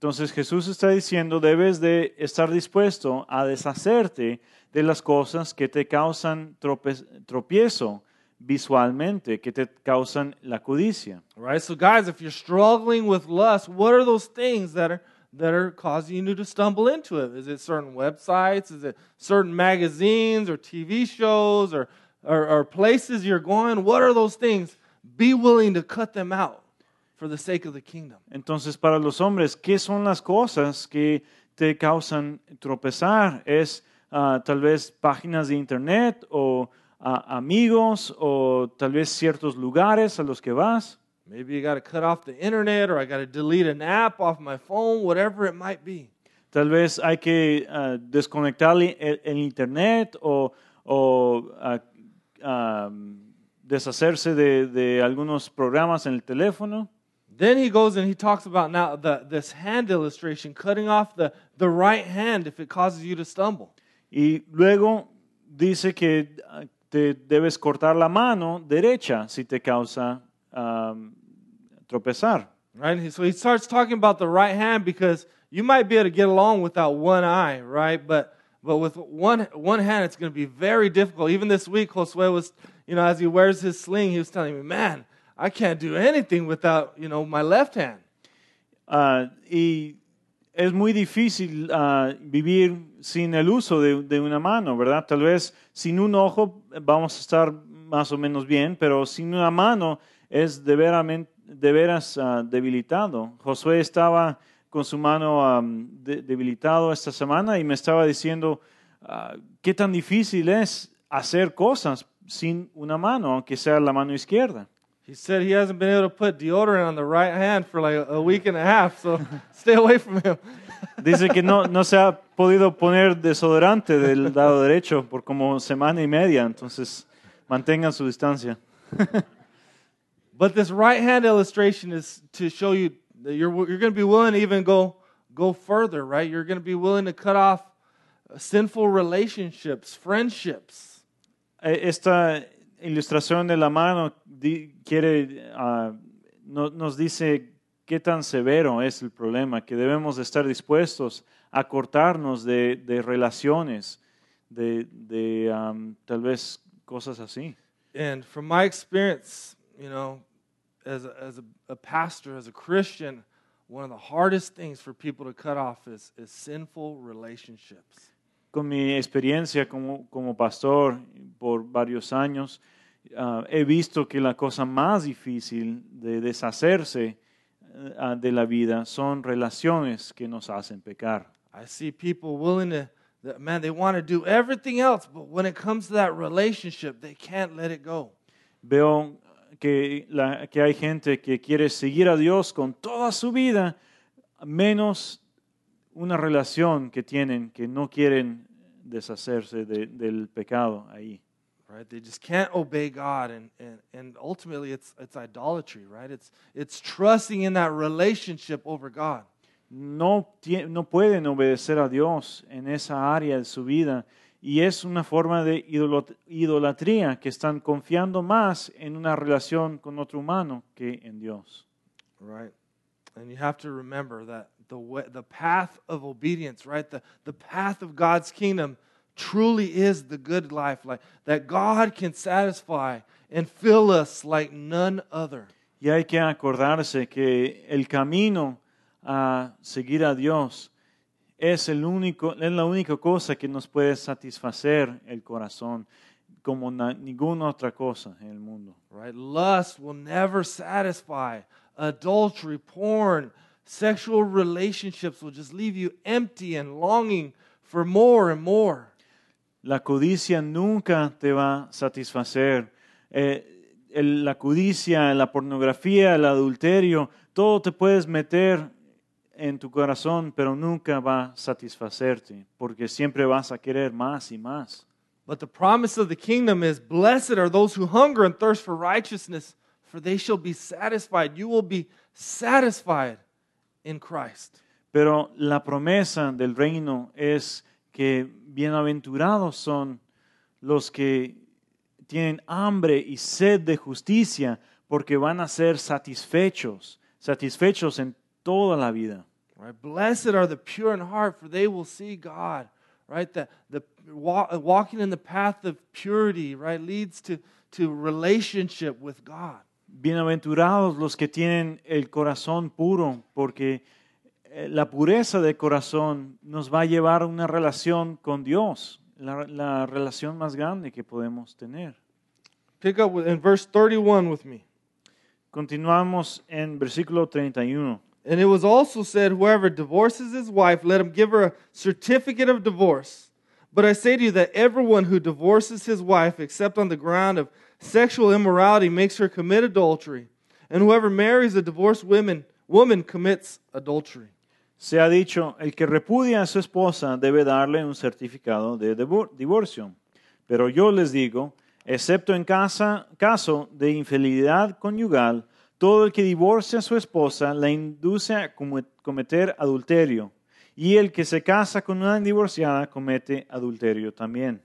Entonces Jesús está diciendo, debes de estar dispuesto a deshacerte de las cosas que te causan trope- tropiezo visualmente, que te causan la codicia. Right? So guys, if you're struggling with lust, what are those things that are that are causing you to stumble into it? Is it certain websites? Is it certain magazines or TV shows or or, or places you're going? What are those things? Be willing to cut them out for the sake of the kingdom. Entonces, para los hombres, ¿qué son las cosas que te causan tropezar? ¿Es ah, tal vez páginas de internet o ah, amigos o tal vez ciertos lugares a los que vas? Maybe you got to cut off the internet or I got to delete an app off my phone, whatever it might be. Tal vez hay que ah, desconectar el, el internet o, o, ah, deshacerse de, de algunos programas en el teléfono. Then he goes and he talks about now the, this hand illustration, cutting off the, the right hand if it causes you to stumble. Y luego dice que ah, te debes cortar la mano derecha si te causa am, tropezar. Right? So he starts talking about the right hand because you might be able to get along without one eye, right? But but with one one hand, it's going to be very difficult. Even this week, Josue was, you know, as he wears his sling, he was telling me, "Man, I can't do anything without, you know, my left hand." Ah, y es muy difícil ah, vivir sin el uso de, de una mano, ¿verdad? Tal vez sin un ojo vamos a estar más o menos bien, pero sin una mano es de, veramen- de veras ah, debilitado. Josué estaba con su mano am, de- debilitado esta semana y me estaba diciendo qué tan difícil es hacer cosas sin una mano, aunque sea la mano izquierda. He said he hasn't been able to put deodorant on the right hand for like a week and a half, so stay away from him. Dice que no, no se ha podido poner desodorante del lado derecho por como semana y media, entonces mantengan su distancia. But this right hand illustration is to show you that you're, you're going to be willing to even go, go further, right? You're going to be willing to cut off sinful relationships, friendships. Eh, Esta ilustración de la mano quiere, ah, no- nos dice qué tan severo es el problema, que debemos de estar dispuestos a cortarnos de, de relaciones, de, de, am, tal vez cosas así. And from my experience, you know, as a, as a, a pastor, as a Christian, one of the hardest things for people to cut off is, is sinful relationships. Con mi experiencia como, como pastor por varios años, ah, he visto que la cosa más difícil de deshacerse ah, de la vida son relaciones que nos hacen pecar. I see people willing to, that, man, they want to do everything else, but when it comes to that relationship, they can't let it go. Veo que, la- que hay gente que quiere seguir a Dios con toda su vida, menos una relación que tienen que no quieren deshacerse de- del pecado ahí. right? They just can't obey God, and, and, and ultimately it's, it's idolatry, right? It's, it's trusting in that relationship over God. no, no pueden obedecer a Dios en esa área de su vida y es una forma de idolatría que están confiando más en una relación con otro humano que en Dios. Right. And you have to remember that the way, the path of obedience, right? The, the path of God's kingdom truly is the good life, like that God can satisfy and fill us like none other. Y hay que acordarse que el camino a seguir a Dios es, el único, es la única cosa que nos puede satisfacer el corazón como na- ninguna otra cosa en el mundo. Right? Lust will never satisfy. adultery, porn, sexual relationships will just leave you empty and longing for more and more. La codicia nunca te va a satisfacer. Eh, el- la codicia, la pornografía, el adulterio, todo te puedes meter en tu corazón, pero nunca va a satisfacerte, porque siempre vas a querer más y más. But the promise of the kingdom is blessed are those who hunger and thirst for righteousness, for they shall be satisfied. You will be satisfied in Christ. Pero la promesa del reino es que bienaventurados son los que tienen hambre y sed de justicia, porque van a ser satisfechos, satisfechos en toda la vida. Right? Blessed are the pure in heart, for they will see God. Right? The, the wa- walking in the path of purity, right, leads to, to relationship with God. Bienaventurados los que tienen el corazón puro, porque eh, la pureza de corazón nos va a llevar a una relación con Dios, la, la relación más grande que podemos tener. Pick up in verse 31 with me. Continuamos en versículo 31. And it was also said, Whoever divorces his wife, let him give her a certificate of divorce. But I say to you that everyone who divorces his wife, except on the ground of sexual immorality, makes her commit adultery. And whoever marries a divorced woman, woman commits adultery. Se ha dicho, el que repudia a su esposa debe darle un certificado de divor- divorcio. Pero yo les digo, excepto en caso de infidelidad conyugal, todo el que divorcia a su esposa la induce a cometer adulterio. Y el que se casa con una divorciada comete adulterio también.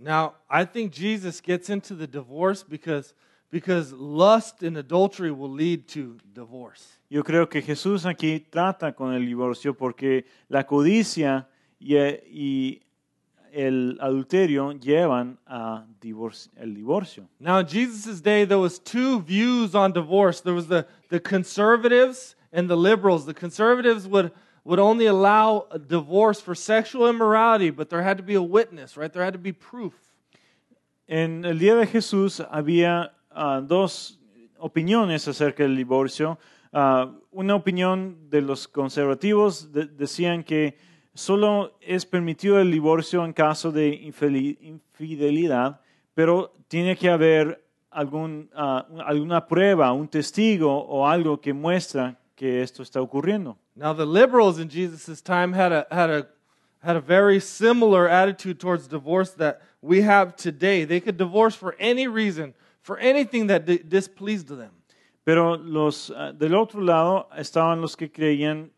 Now, I think Jesus gets into the divorce because, because lust and adultery will lead to divorce. Yo creo que Jesús aquí trata con el divorcio porque la codicia y, y el adulterio llevan a divorcio, el divorcio. Now, in Jesus' day, there was two views on divorce. There was the, the conservatives and the liberals. The conservatives would, would only allow a divorce for sexual immorality, but there had to be a witness, right? There had to be proof. En el día de Jesús había ah, dos opiniones acerca del divorcio. Ah, una opinión de los conservativos de- decían que solo es permitido el divorcio en caso de infidelidad, pero tiene que haber algún, ah, alguna prueba, un testigo o algo que muestra que esto está ocurriendo. Now, the liberals in Jesus' time had a, had, a, had a very similar attitude towards divorce that we have today. They could divorce for any reason, for anything that di- displeased them. Pero los, ah, del otro lado estaban los que creían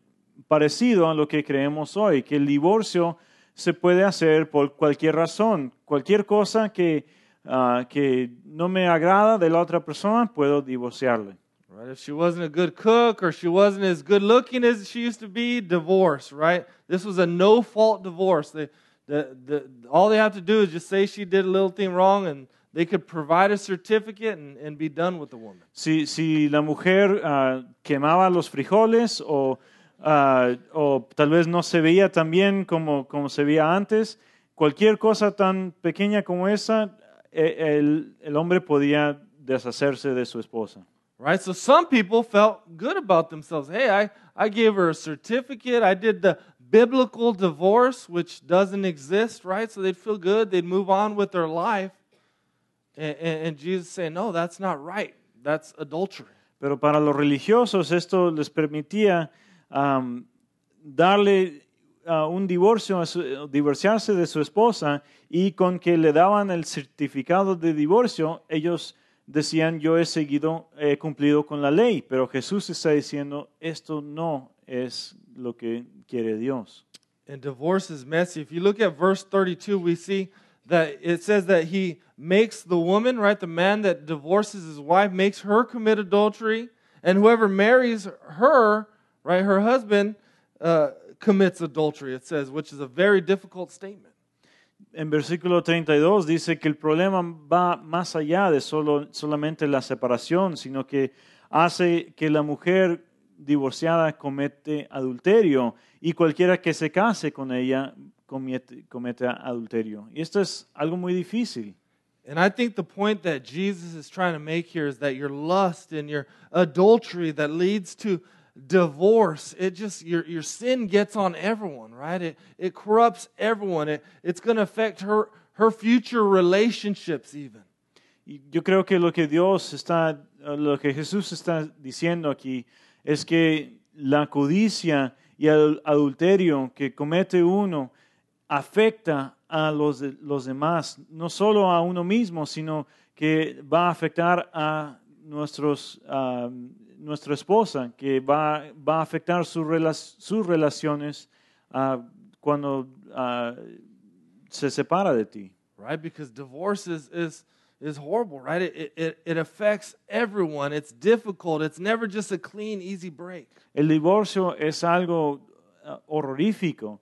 parecido a lo que creemos hoy, que el divorcio se puede hacer por cualquier razón, cualquier cosa que, ah, que no me agrada de la otra persona, puedo divorciarle. Right? If she wasn't a good cook or she wasn't as good looking as she used to be, divorce, right? This was a no fault divorce. They, the, the, all they have to do is just say she did a little thing wrong and they could provide a certificate and, and be done with the woman. Si, si la mujer ah, quemaba los frijoles o, ah, o tal vez no se veía tan bien como, como se veía antes, cualquier cosa tan pequeña como esa, el, el hombre podía deshacerse de su esposa. Right? So some people felt good about themselves. Hey, I, I gave her a certificate. I did the biblical divorce, which doesn't exist, right? So they'd feel good. They'd move on with their life. And, and, and Jesus saying, no, that's not right. That's adultery. Pero para los religiosos esto les permitía am, darle ah, un divorcio, divorciarse de su esposa y con que le daban el certificado de divorcio, ellos decían, yo he seguido, he cumplido con la ley, pero Jesús está diciendo, esto no es lo que quiere Dios. And divorce is messy. If you look at verse 32, we see that it says that he makes the woman, right, the man that divorces his wife, makes her commit adultery. And whoever marries her, right, her husband, uh, commits adultery, it says, which is a very difficult statement. En versículo 32 dice que el problema va más allá de solo, solamente la separación, sino que hace que la mujer divorciada comete adulterio y cualquiera que se case con ella comete, comete adulterio. Y esto es algo muy difícil. And I think the point that Jesus is trying to make here is that your lust and your adultery that leads to divorce, it just your your sin gets on everyone, right? It it corrupts everyone. It, it's going to affect her her future relationships even. Yo creo que lo que Dios está, lo que Jesús está diciendo aquí es que la codicia y el adulterio que comete uno afecta a los, los demás, no solo a uno mismo, sino que va a afectar a nuestros, ah, nuestra esposa, que va, va a afectar sus rela- sus relaciones ah, cuando ah, se separa de ti. right? Because divorce is is is horrible, right? It, it it affects everyone. It's difficult. It's never just a clean, easy break. El divorcio es algo ah, horrorífico.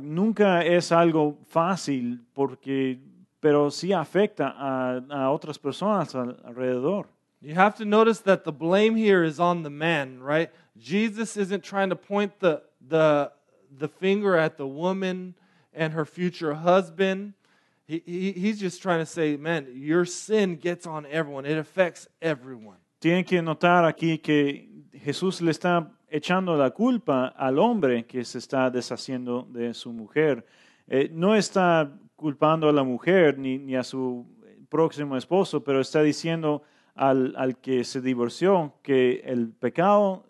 Nunca es algo fácil porque, pero sí afecta a, a otras personas al- alrededor. You have to notice that the blame here is on the man, right? Jesus isn't trying to point the the the finger at the woman and her future husband. He, he, he's just trying to say, man, your sin gets on everyone. It affects everyone. Tienen que notar aquí que Jesús le está echando la culpa al hombre que se está deshaciendo de su mujer. Eh, no está culpando a la mujer ni, ni a su próximo esposo, pero está diciendo al, al que se divorció que el pecado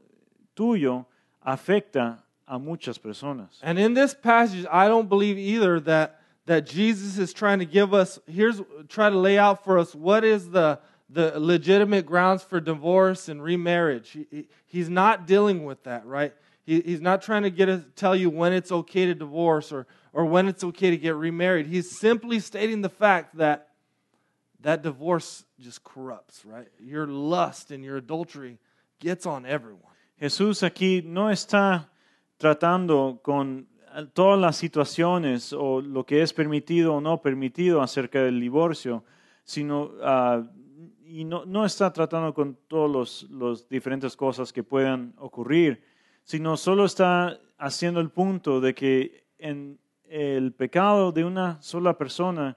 tuyo afecta a muchas personas. And in this passage, I don't believe either that that Jesus is trying to give us here's try to lay out for us what is the the legitimate grounds for divorce and remarriage. He, he- he's not dealing with that, right? He, he's not trying to get us tell you when it's okay to divorce or or when it's okay to get remarried. He's simply stating the fact that that divorce just corrupts, right? Your lust and your adultery gets on everyone. Jesús aquí no está tratando con todas las situaciones o lo que es permitido o no permitido acerca del divorcio, sino ah, y no, no está tratando con todas las diferentes cosas que puedan ocurrir, sino solo está haciendo el punto de que en el pecado de una sola persona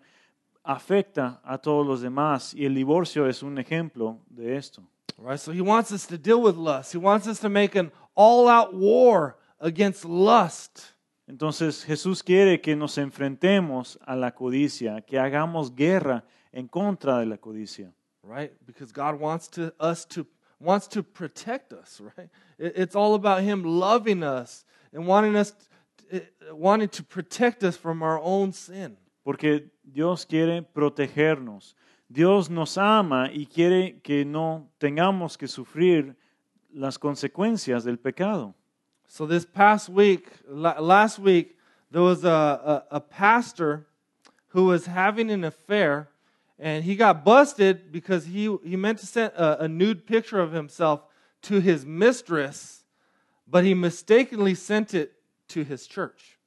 afecta a todos los demás y el divorcio es un ejemplo de esto. Right? So he wants us to deal with lust. He wants us to make an all out war against lust. Entonces Jesús quiere que nos enfrentemos a la codicia, que hagamos guerra en contra de la codicia, Right? Because God wants to us to wants to protect us, right? It- it's all about him loving us and wanting us eh, wanting to protect us from our own sin. Porque Dios quiere protegernos. Dios nos ama y quiere que no tengamos que sufrir las consecuencias del pecado. So this past week, last week, there was a, a, a pastor who was having an affair, and he got busted because he, he meant to send a, a nude picture of himself to his mistress, but he mistakenly sent it to his church.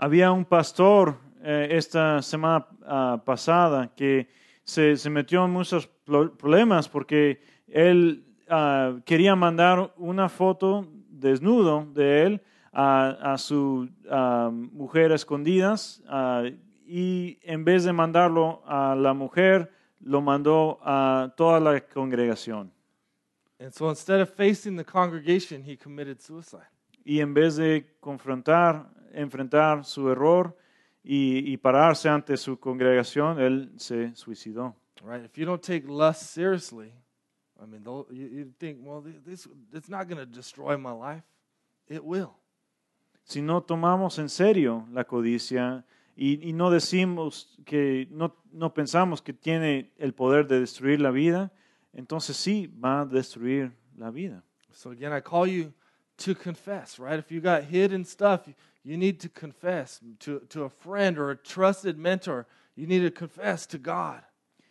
Había un pastor eh, esta semana ah, pasada que se, se metió en muchos pro- problemas porque él ah, quería mandar una foto desnudo de él a, a su ah, mujer escondidas y en vez de mandarlo a la mujer, lo mandó a toda la congregación. And so instead of facing the congregation, he committed suicide. Y en vez de confrontar, enfrentar su error y, y pararse ante su congregación, él se suicidó. Right? If you don't take lust seriously, I mean, you, you think, well, this it's not going to destroy my life. It will. Si no tomamos en serio la codicia y, y no decimos que, no, no pensamos que tiene el poder de destruir la vida, entonces sí va a destruir la vida. So again, I call you to confess, right? If you got hidden stuff, you, need to confess to, to a friend or a trusted mentor. You need to confess to God.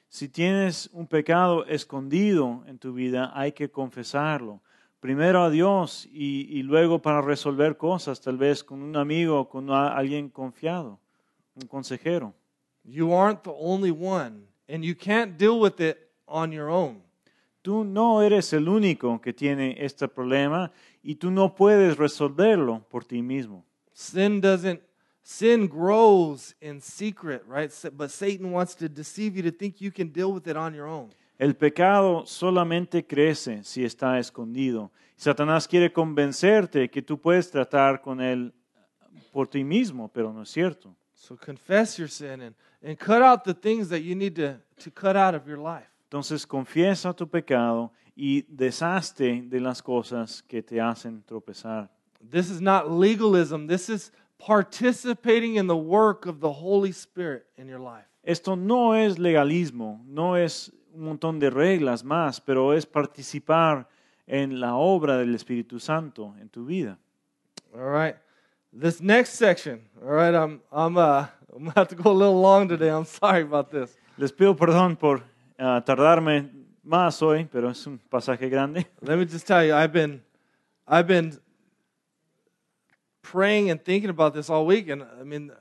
Si tienes un pecado escondido en tu vida, hay que confesarlo. Primero a Dios y, y luego para resolver cosas, tal vez con un amigo, con alguien confiado, un consejero. You aren't the only one, and you can't deal with it on your own. Tú no eres el único que tiene este problema y tú no puedes resolverlo por ti mismo. Sin doesn't sin grows in secret, right? But Satan wants to deceive you to think you can deal with it on your own. El pecado solamente crece si está escondido. Satanás quiere convencerte que tú puedes tratar con él eh, por ti mismo, pero no es cierto. So confess your sin and, and cut out the things that you need to, to cut out of your life. Entonces confiesa tu pecado y deshazte de las cosas que te hacen tropezar. This is not legalism. This is participating in the work of the Holy Spirit in your life. Esto no es legalismo, no es un montón de reglas más, pero es participar en la obra del Espíritu Santo en tu vida. All right. This next section, all right, I'm, I'm, uh, I'm going to have to go a little long today. I'm sorry about this. Les pido perdón por ah, tardarme más hoy, pero es un pasaje grande. Let me just tell you, I've been, I've been praying and thinking about this all week, and I mean,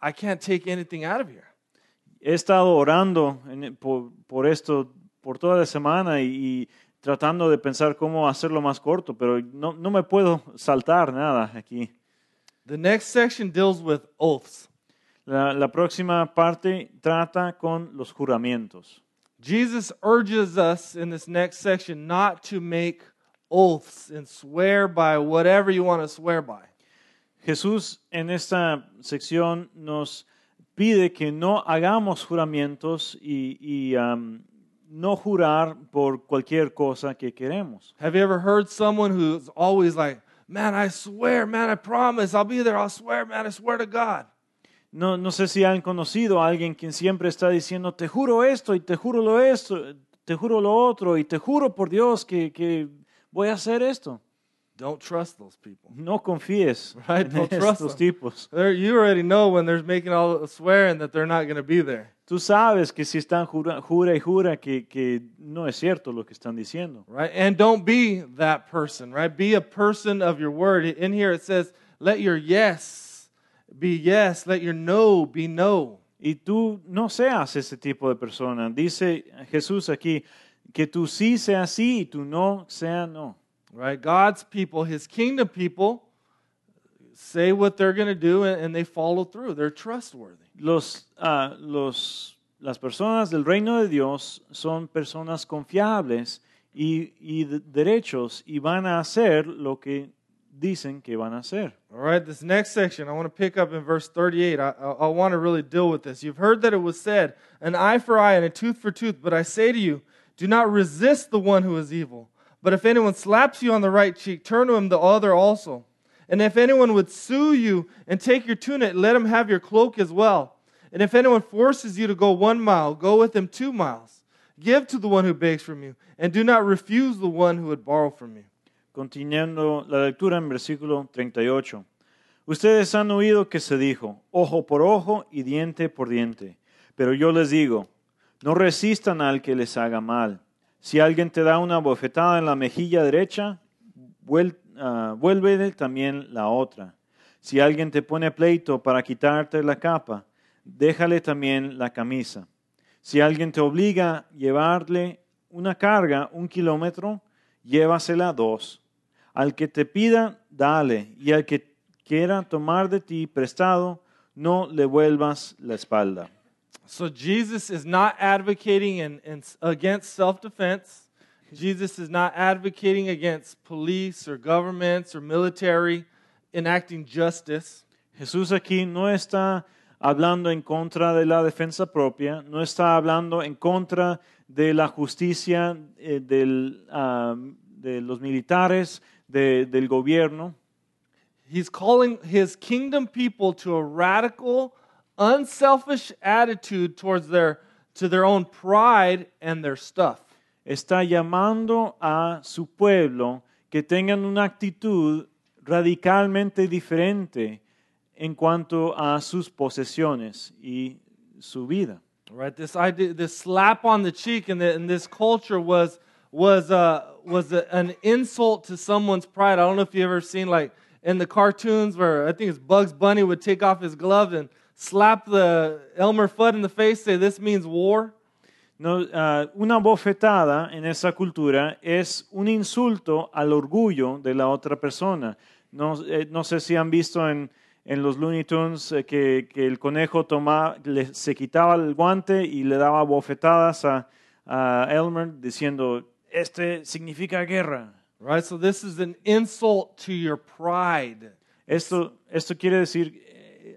I can't take anything out of here. He estado orando en- por, por esto por toda la semana y, y tratando de pensar cómo hacerlo más corto, pero no, no me puedo saltar nada aquí. The next section deals with oaths. La, la próxima parte trata con los juramentos. Jesus urges us in this next section not to make oaths and swear by whatever you want to swear by. Jesús en esta sección nos pide que no hagamos juramentos y, y, um, no jurar por cualquier cosa que queremos. Have you ever heard someone who's always like, Man, I swear, man, I promise, I'll be there, I'll swear, man, I swear to God. No, no sé si han conocido a alguien quien siempre está diciendo, te juro esto y te juro lo esto, te juro lo otro y te juro por Dios que, que voy a hacer esto. Don't trust those people. No confíes Right, don't trust estos them. tipos. They're, you already know when they're making all the swearing that they're not going to be there. Tú sabes que si están jura, jura y jura que, que no es cierto lo que están diciendo. right? And don't be that person, right? Be a person of your word. In here it says, let your yes be yes, let your no be no. Y tú no seas ese tipo de persona. Dice Jesús aquí que tú sí sea sí y tú no sea no. Right? God's people, his kingdom people, say what they're going to do and, and they follow through. They're trustworthy. Los, ah, los, las personas del reino de Dios son personas confiables y, y derechos y van a hacer lo que dicen que van a hacer. All right, this next section, I want to pick up in verse 38. I, I, I want to really deal with this. You've heard that it was said, an eye for eye and a tooth for tooth, but I say to you, do not resist the one who is evil. But if anyone slaps you on the right cheek, turn to him the other also. And if anyone would sue you and take your tunic, let him have your cloak as well. And if anyone forces you to go one mile, go with him two miles. Give to the one who begs from you, and do not refuse the one who would borrow from you. Continuando la lectura en versículo 38. Ustedes han oído que se dijo, ojo por ojo y diente por diente. Pero yo les digo, no resistan al que les haga mal. Si alguien te da una bofetada en la mejilla derecha, vuel- ah, vuélvele también la otra. Si alguien te pone pleito para quitarte la capa, déjale también la camisa. Si alguien te obliga a llevarle una carga un kilómetro, llévasela dos. Al que te pida, dale, y al que quiera tomar de ti prestado, no le vuelvas la espalda. So Jesus is not advocating in, in, against self-defense. Jesus is not advocating against police or governments or military enacting justice. Jesús aquí no está hablando en contra de la defensa propia, no está hablando en contra de la justicia eh, del, ah, de los militares, de- del gobierno. He's calling his kingdom people to a radical, unselfish attitude towards their to their own pride and their stuff. Está llamando a su pueblo que tengan una actitud radicalmente diferente en cuanto a sus posesiones y su vida. Right, this idea, this slap on the cheek in, the, in this culture was was uh, was a, an insult to someone's pride. I don't know if you ever seen like in the cartoons where I think it's Bugs Bunny would take off his glove and slap the Elmer Fudd in the face, say this means war. No, ah, una bofetada en esa cultura es un insulto al orgullo de la otra persona. No, eh, no sé si han visto en, en los Looney Tunes eh, que, que el conejo toma, le- se quitaba el guante y le daba bofetadas a, a Elmer diciendo, este significa guerra. Right? So this is an insult to your pride. Esto, esto quiere decir,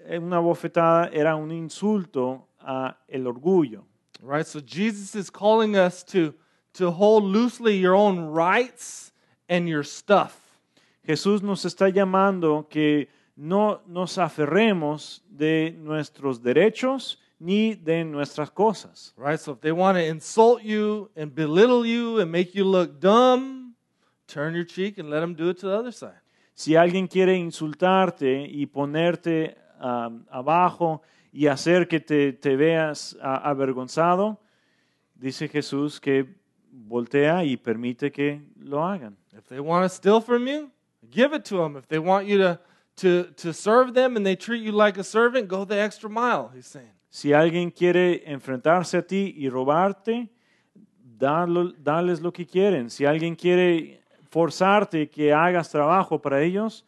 una bofetada era un insulto a el orgullo. Right? So Jesus is calling us to, to hold loosely your own rights and your stuff. Jesús nos está llamando que no nos aferremos de nuestros derechos ni de nuestras cosas. Right? So if they want to insult you and belittle you and make you look dumb, turn your cheek and let them do it to the other side. Si alguien quiere insultarte y ponerte um, abajo y hacer que te, te veas ah, avergonzado, dice Jesús que voltea y permite que lo hagan. If they want to steal from you, give it to them. If they want you to, to, to serve them and they treat you like a servant, go the extra mile, he's saying. Si alguien quiere enfrentarse a ti y robarte, darlo- darles lo que quieren. Si alguien quiere forzarte que hagas trabajo para ellos,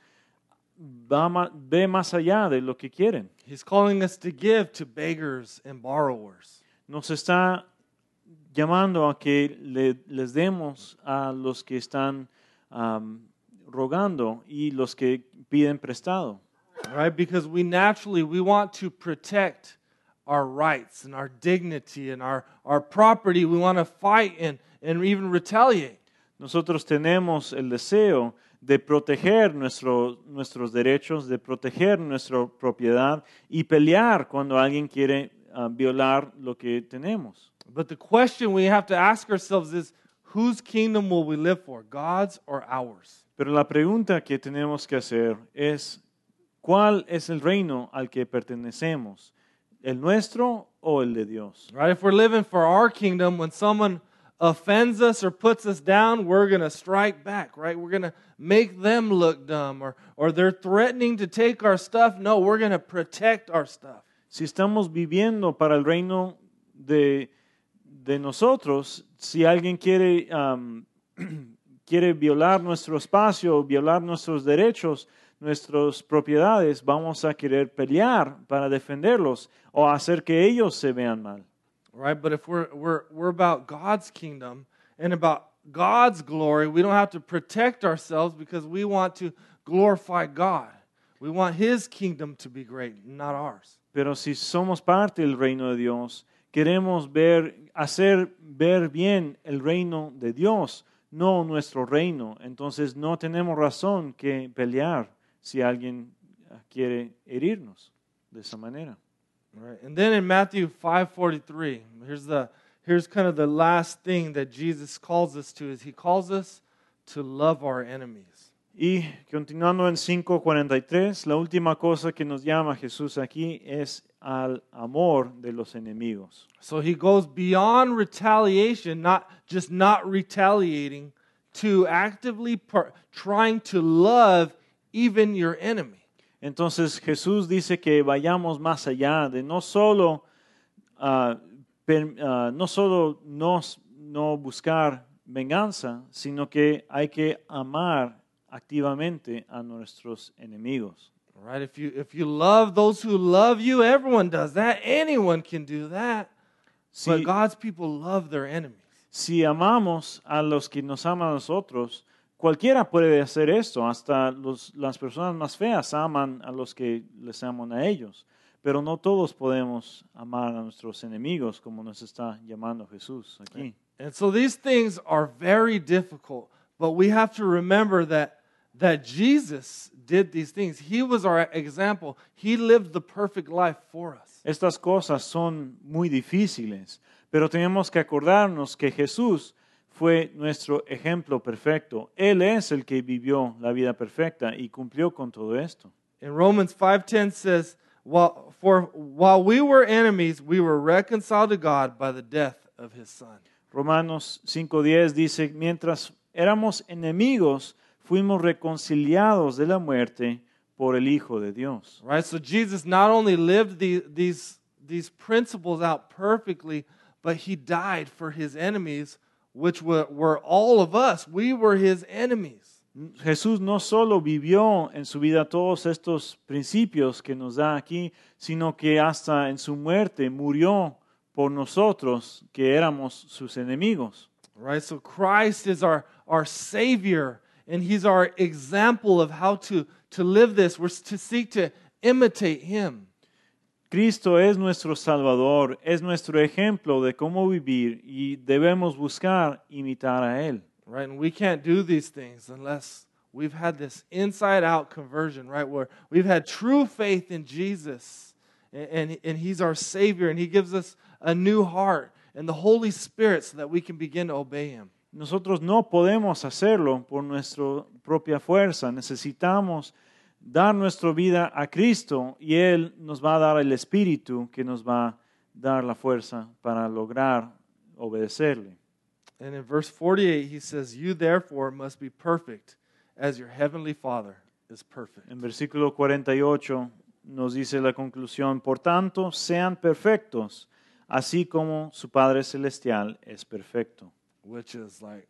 ve más allá de lo que quieren. He's calling us to give to beggars and borrowers. Nos está llamando a que le- les demos a los que están am, rogando y los que piden prestado. right because we naturally we want to protect our rights and our dignity and our, our property we want to fight and, and even retaliate Nosotros tenemos el deseo de proteger nuestro- nuestros derechos, de proteger nuestra propiedad y pelear cuando alguien quiere ah, violar lo que tenemos. but the question we have to ask ourselves is whose kingdom will we live for god's or ours Pero la pregunta que tenemos que hacer es, ¿cuál es el reino al que pertenecemos? ¿El nuestro o el de Dios? right if we're living for our kingdom when someone offends us or puts us down we're going to strike back right we're going to make them look dumb or, or they're threatening to take our stuff. No we're going to protect our stuff. Si estamos viviendo para el reino de, de nosotros, si alguien quiere, am, quiere violar nuestro espacio, violar nuestros derechos, nuestras propiedades, vamos a querer pelear para defenderlos o hacer que ellos se vean mal. Right? But if we're, we're, we're about God's kingdom and about God's glory, we don't have to protect ourselves because we want to glorify God. We want His kingdom to be great, not ours. Pero si somos parte del reino de Dios, queremos ver, hacer ver bien el reino de Dios, no nuestro reino. Entonces no tenemos razón que pelear si alguien quiere herirnos de esa manera. Right? And then in Matthew 5:43, here's the here's kind of the last thing that Jesus calls us to is he calls us to love our enemies. Y continuando en 5.43, la última cosa que nos llama Jesús aquí es al amor de los enemigos. So he goes beyond retaliation, not just not retaliating, to actively par- trying to love even your enemy. Entonces Jesús dice que vayamos más allá de no solo, ah, per- ah, no, solo nos- no buscar venganza, sino que hay que amar activamente a nuestros enemigos. Right? If you if you love those who love you, everyone does that. Anyone can do that. But Si, God's people love their enemies. si amamos a los que nos aman a nosotros, cualquiera puede hacer esto, hasta los- las personas más feas aman a los que les aman a ellos. Pero no todos podemos amar a nuestros enemigos como nos está llamando Jesús aquí. And so these things are very difficult, but we have to remember that that Jesus did these things. He was our example. He lived the perfect life for us. Estas cosas son muy difíciles, pero tenemos que acordarnos que Jesús fue nuestro ejemplo perfecto. Él es el que vivió la vida perfecta y cumplió con todo esto. In Romans 5:10 says, while, for while we were enemies, we were reconciled to God by the death of his son. Romanos 5.10 dice, mientras éramos enemigos, fuimos reconciliados de la muerte por el Hijo de Dios. Right? So Jesus not only lived the, these, these principles out perfectly, but he died for his enemies, which were, were all of us. We were his enemies. Jesús no solo vivió en su vida todos estos principios que nos da aquí, sino que hasta en su muerte murió por nosotros que éramos sus enemigos. Right? So Christ is our, our Savior, and He's our example of how to, to live this. We're to seek to imitate Him. Cristo es nuestro Salvador, es nuestro ejemplo de cómo vivir y debemos buscar imitar a Él. Right? And we can't do these things unless we've had this inside out conversion, right? Where we've had true faith in Jesus, and, and, and He's our Savior, and He gives us a new heart and the Holy Spirit so that we can begin to obey Him. Nosotros no podemos hacerlo por nuestra propia fuerza. Necesitamos dar nuestra vida a Cristo y Él nos va a dar el Espíritu que nos va a dar la fuerza para lograr obedecerle. And in verse 48, he says, You therefore must be perfect as your heavenly Father is perfect. En versículo 48 nos dice la conclusión, por tanto, sean perfectos, así como su Padre Celestial es perfecto. Which is like,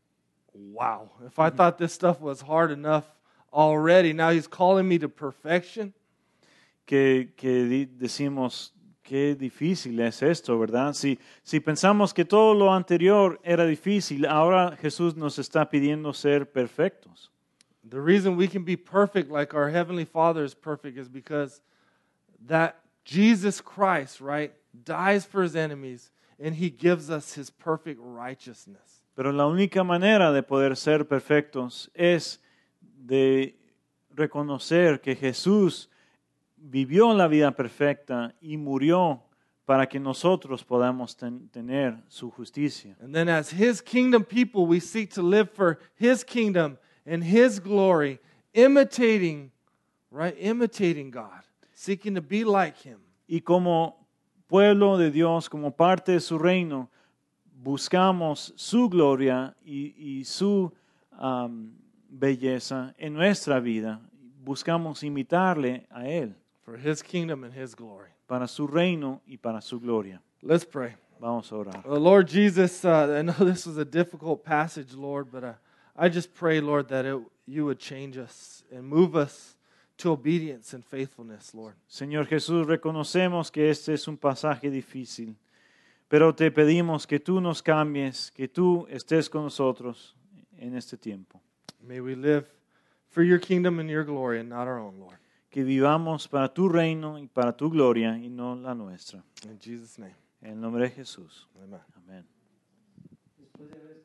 wow. If I thought this stuff was hard enough already, now he's calling me to perfection. Que, que decimos, qué difícil es esto, ¿verdad? Si, si pensamos que todo lo anterior era difícil, ahora Jesús nos está pidiendo ser perfectos. The reason we can be perfect like our heavenly Father is perfect is because that Jesus Christ, right, dies for his enemies and he gives us his perfect righteousness. Pero la única manera de poder ser perfectos es de reconocer que Jesús vivió la vida perfecta y murió para que nosotros podamos ten- tener su justicia. And then, as His kingdom people, we seek to live for His kingdom and His glory, imitating, right? Imitating God, seeking to be like Him. Y como pueblo de Dios, como parte de su reino, buscamos su gloria y, y su am, belleza en nuestra vida. Buscamos imitarle a Él For His kingdom and His glory. para su reino y para su gloria. Let's pray. Vamos a orar. Uh, Lord Jesus, uh, I know this was a difficult passage, Lord, but uh, I just pray, Lord, that it, you would change us and move us to obedience and faithfulness, Lord. Señor Jesús, reconocemos que este es un pasaje difícil, pero te pedimos que tú nos cambies, que tú estés con nosotros en este tiempo. May we live for your kingdom and your glory and not our own, Lord. Que vivamos para tu reino y para tu gloria y no la nuestra. In Jesus' name, En el nombre de Jesús. amen. Amén. Después de haber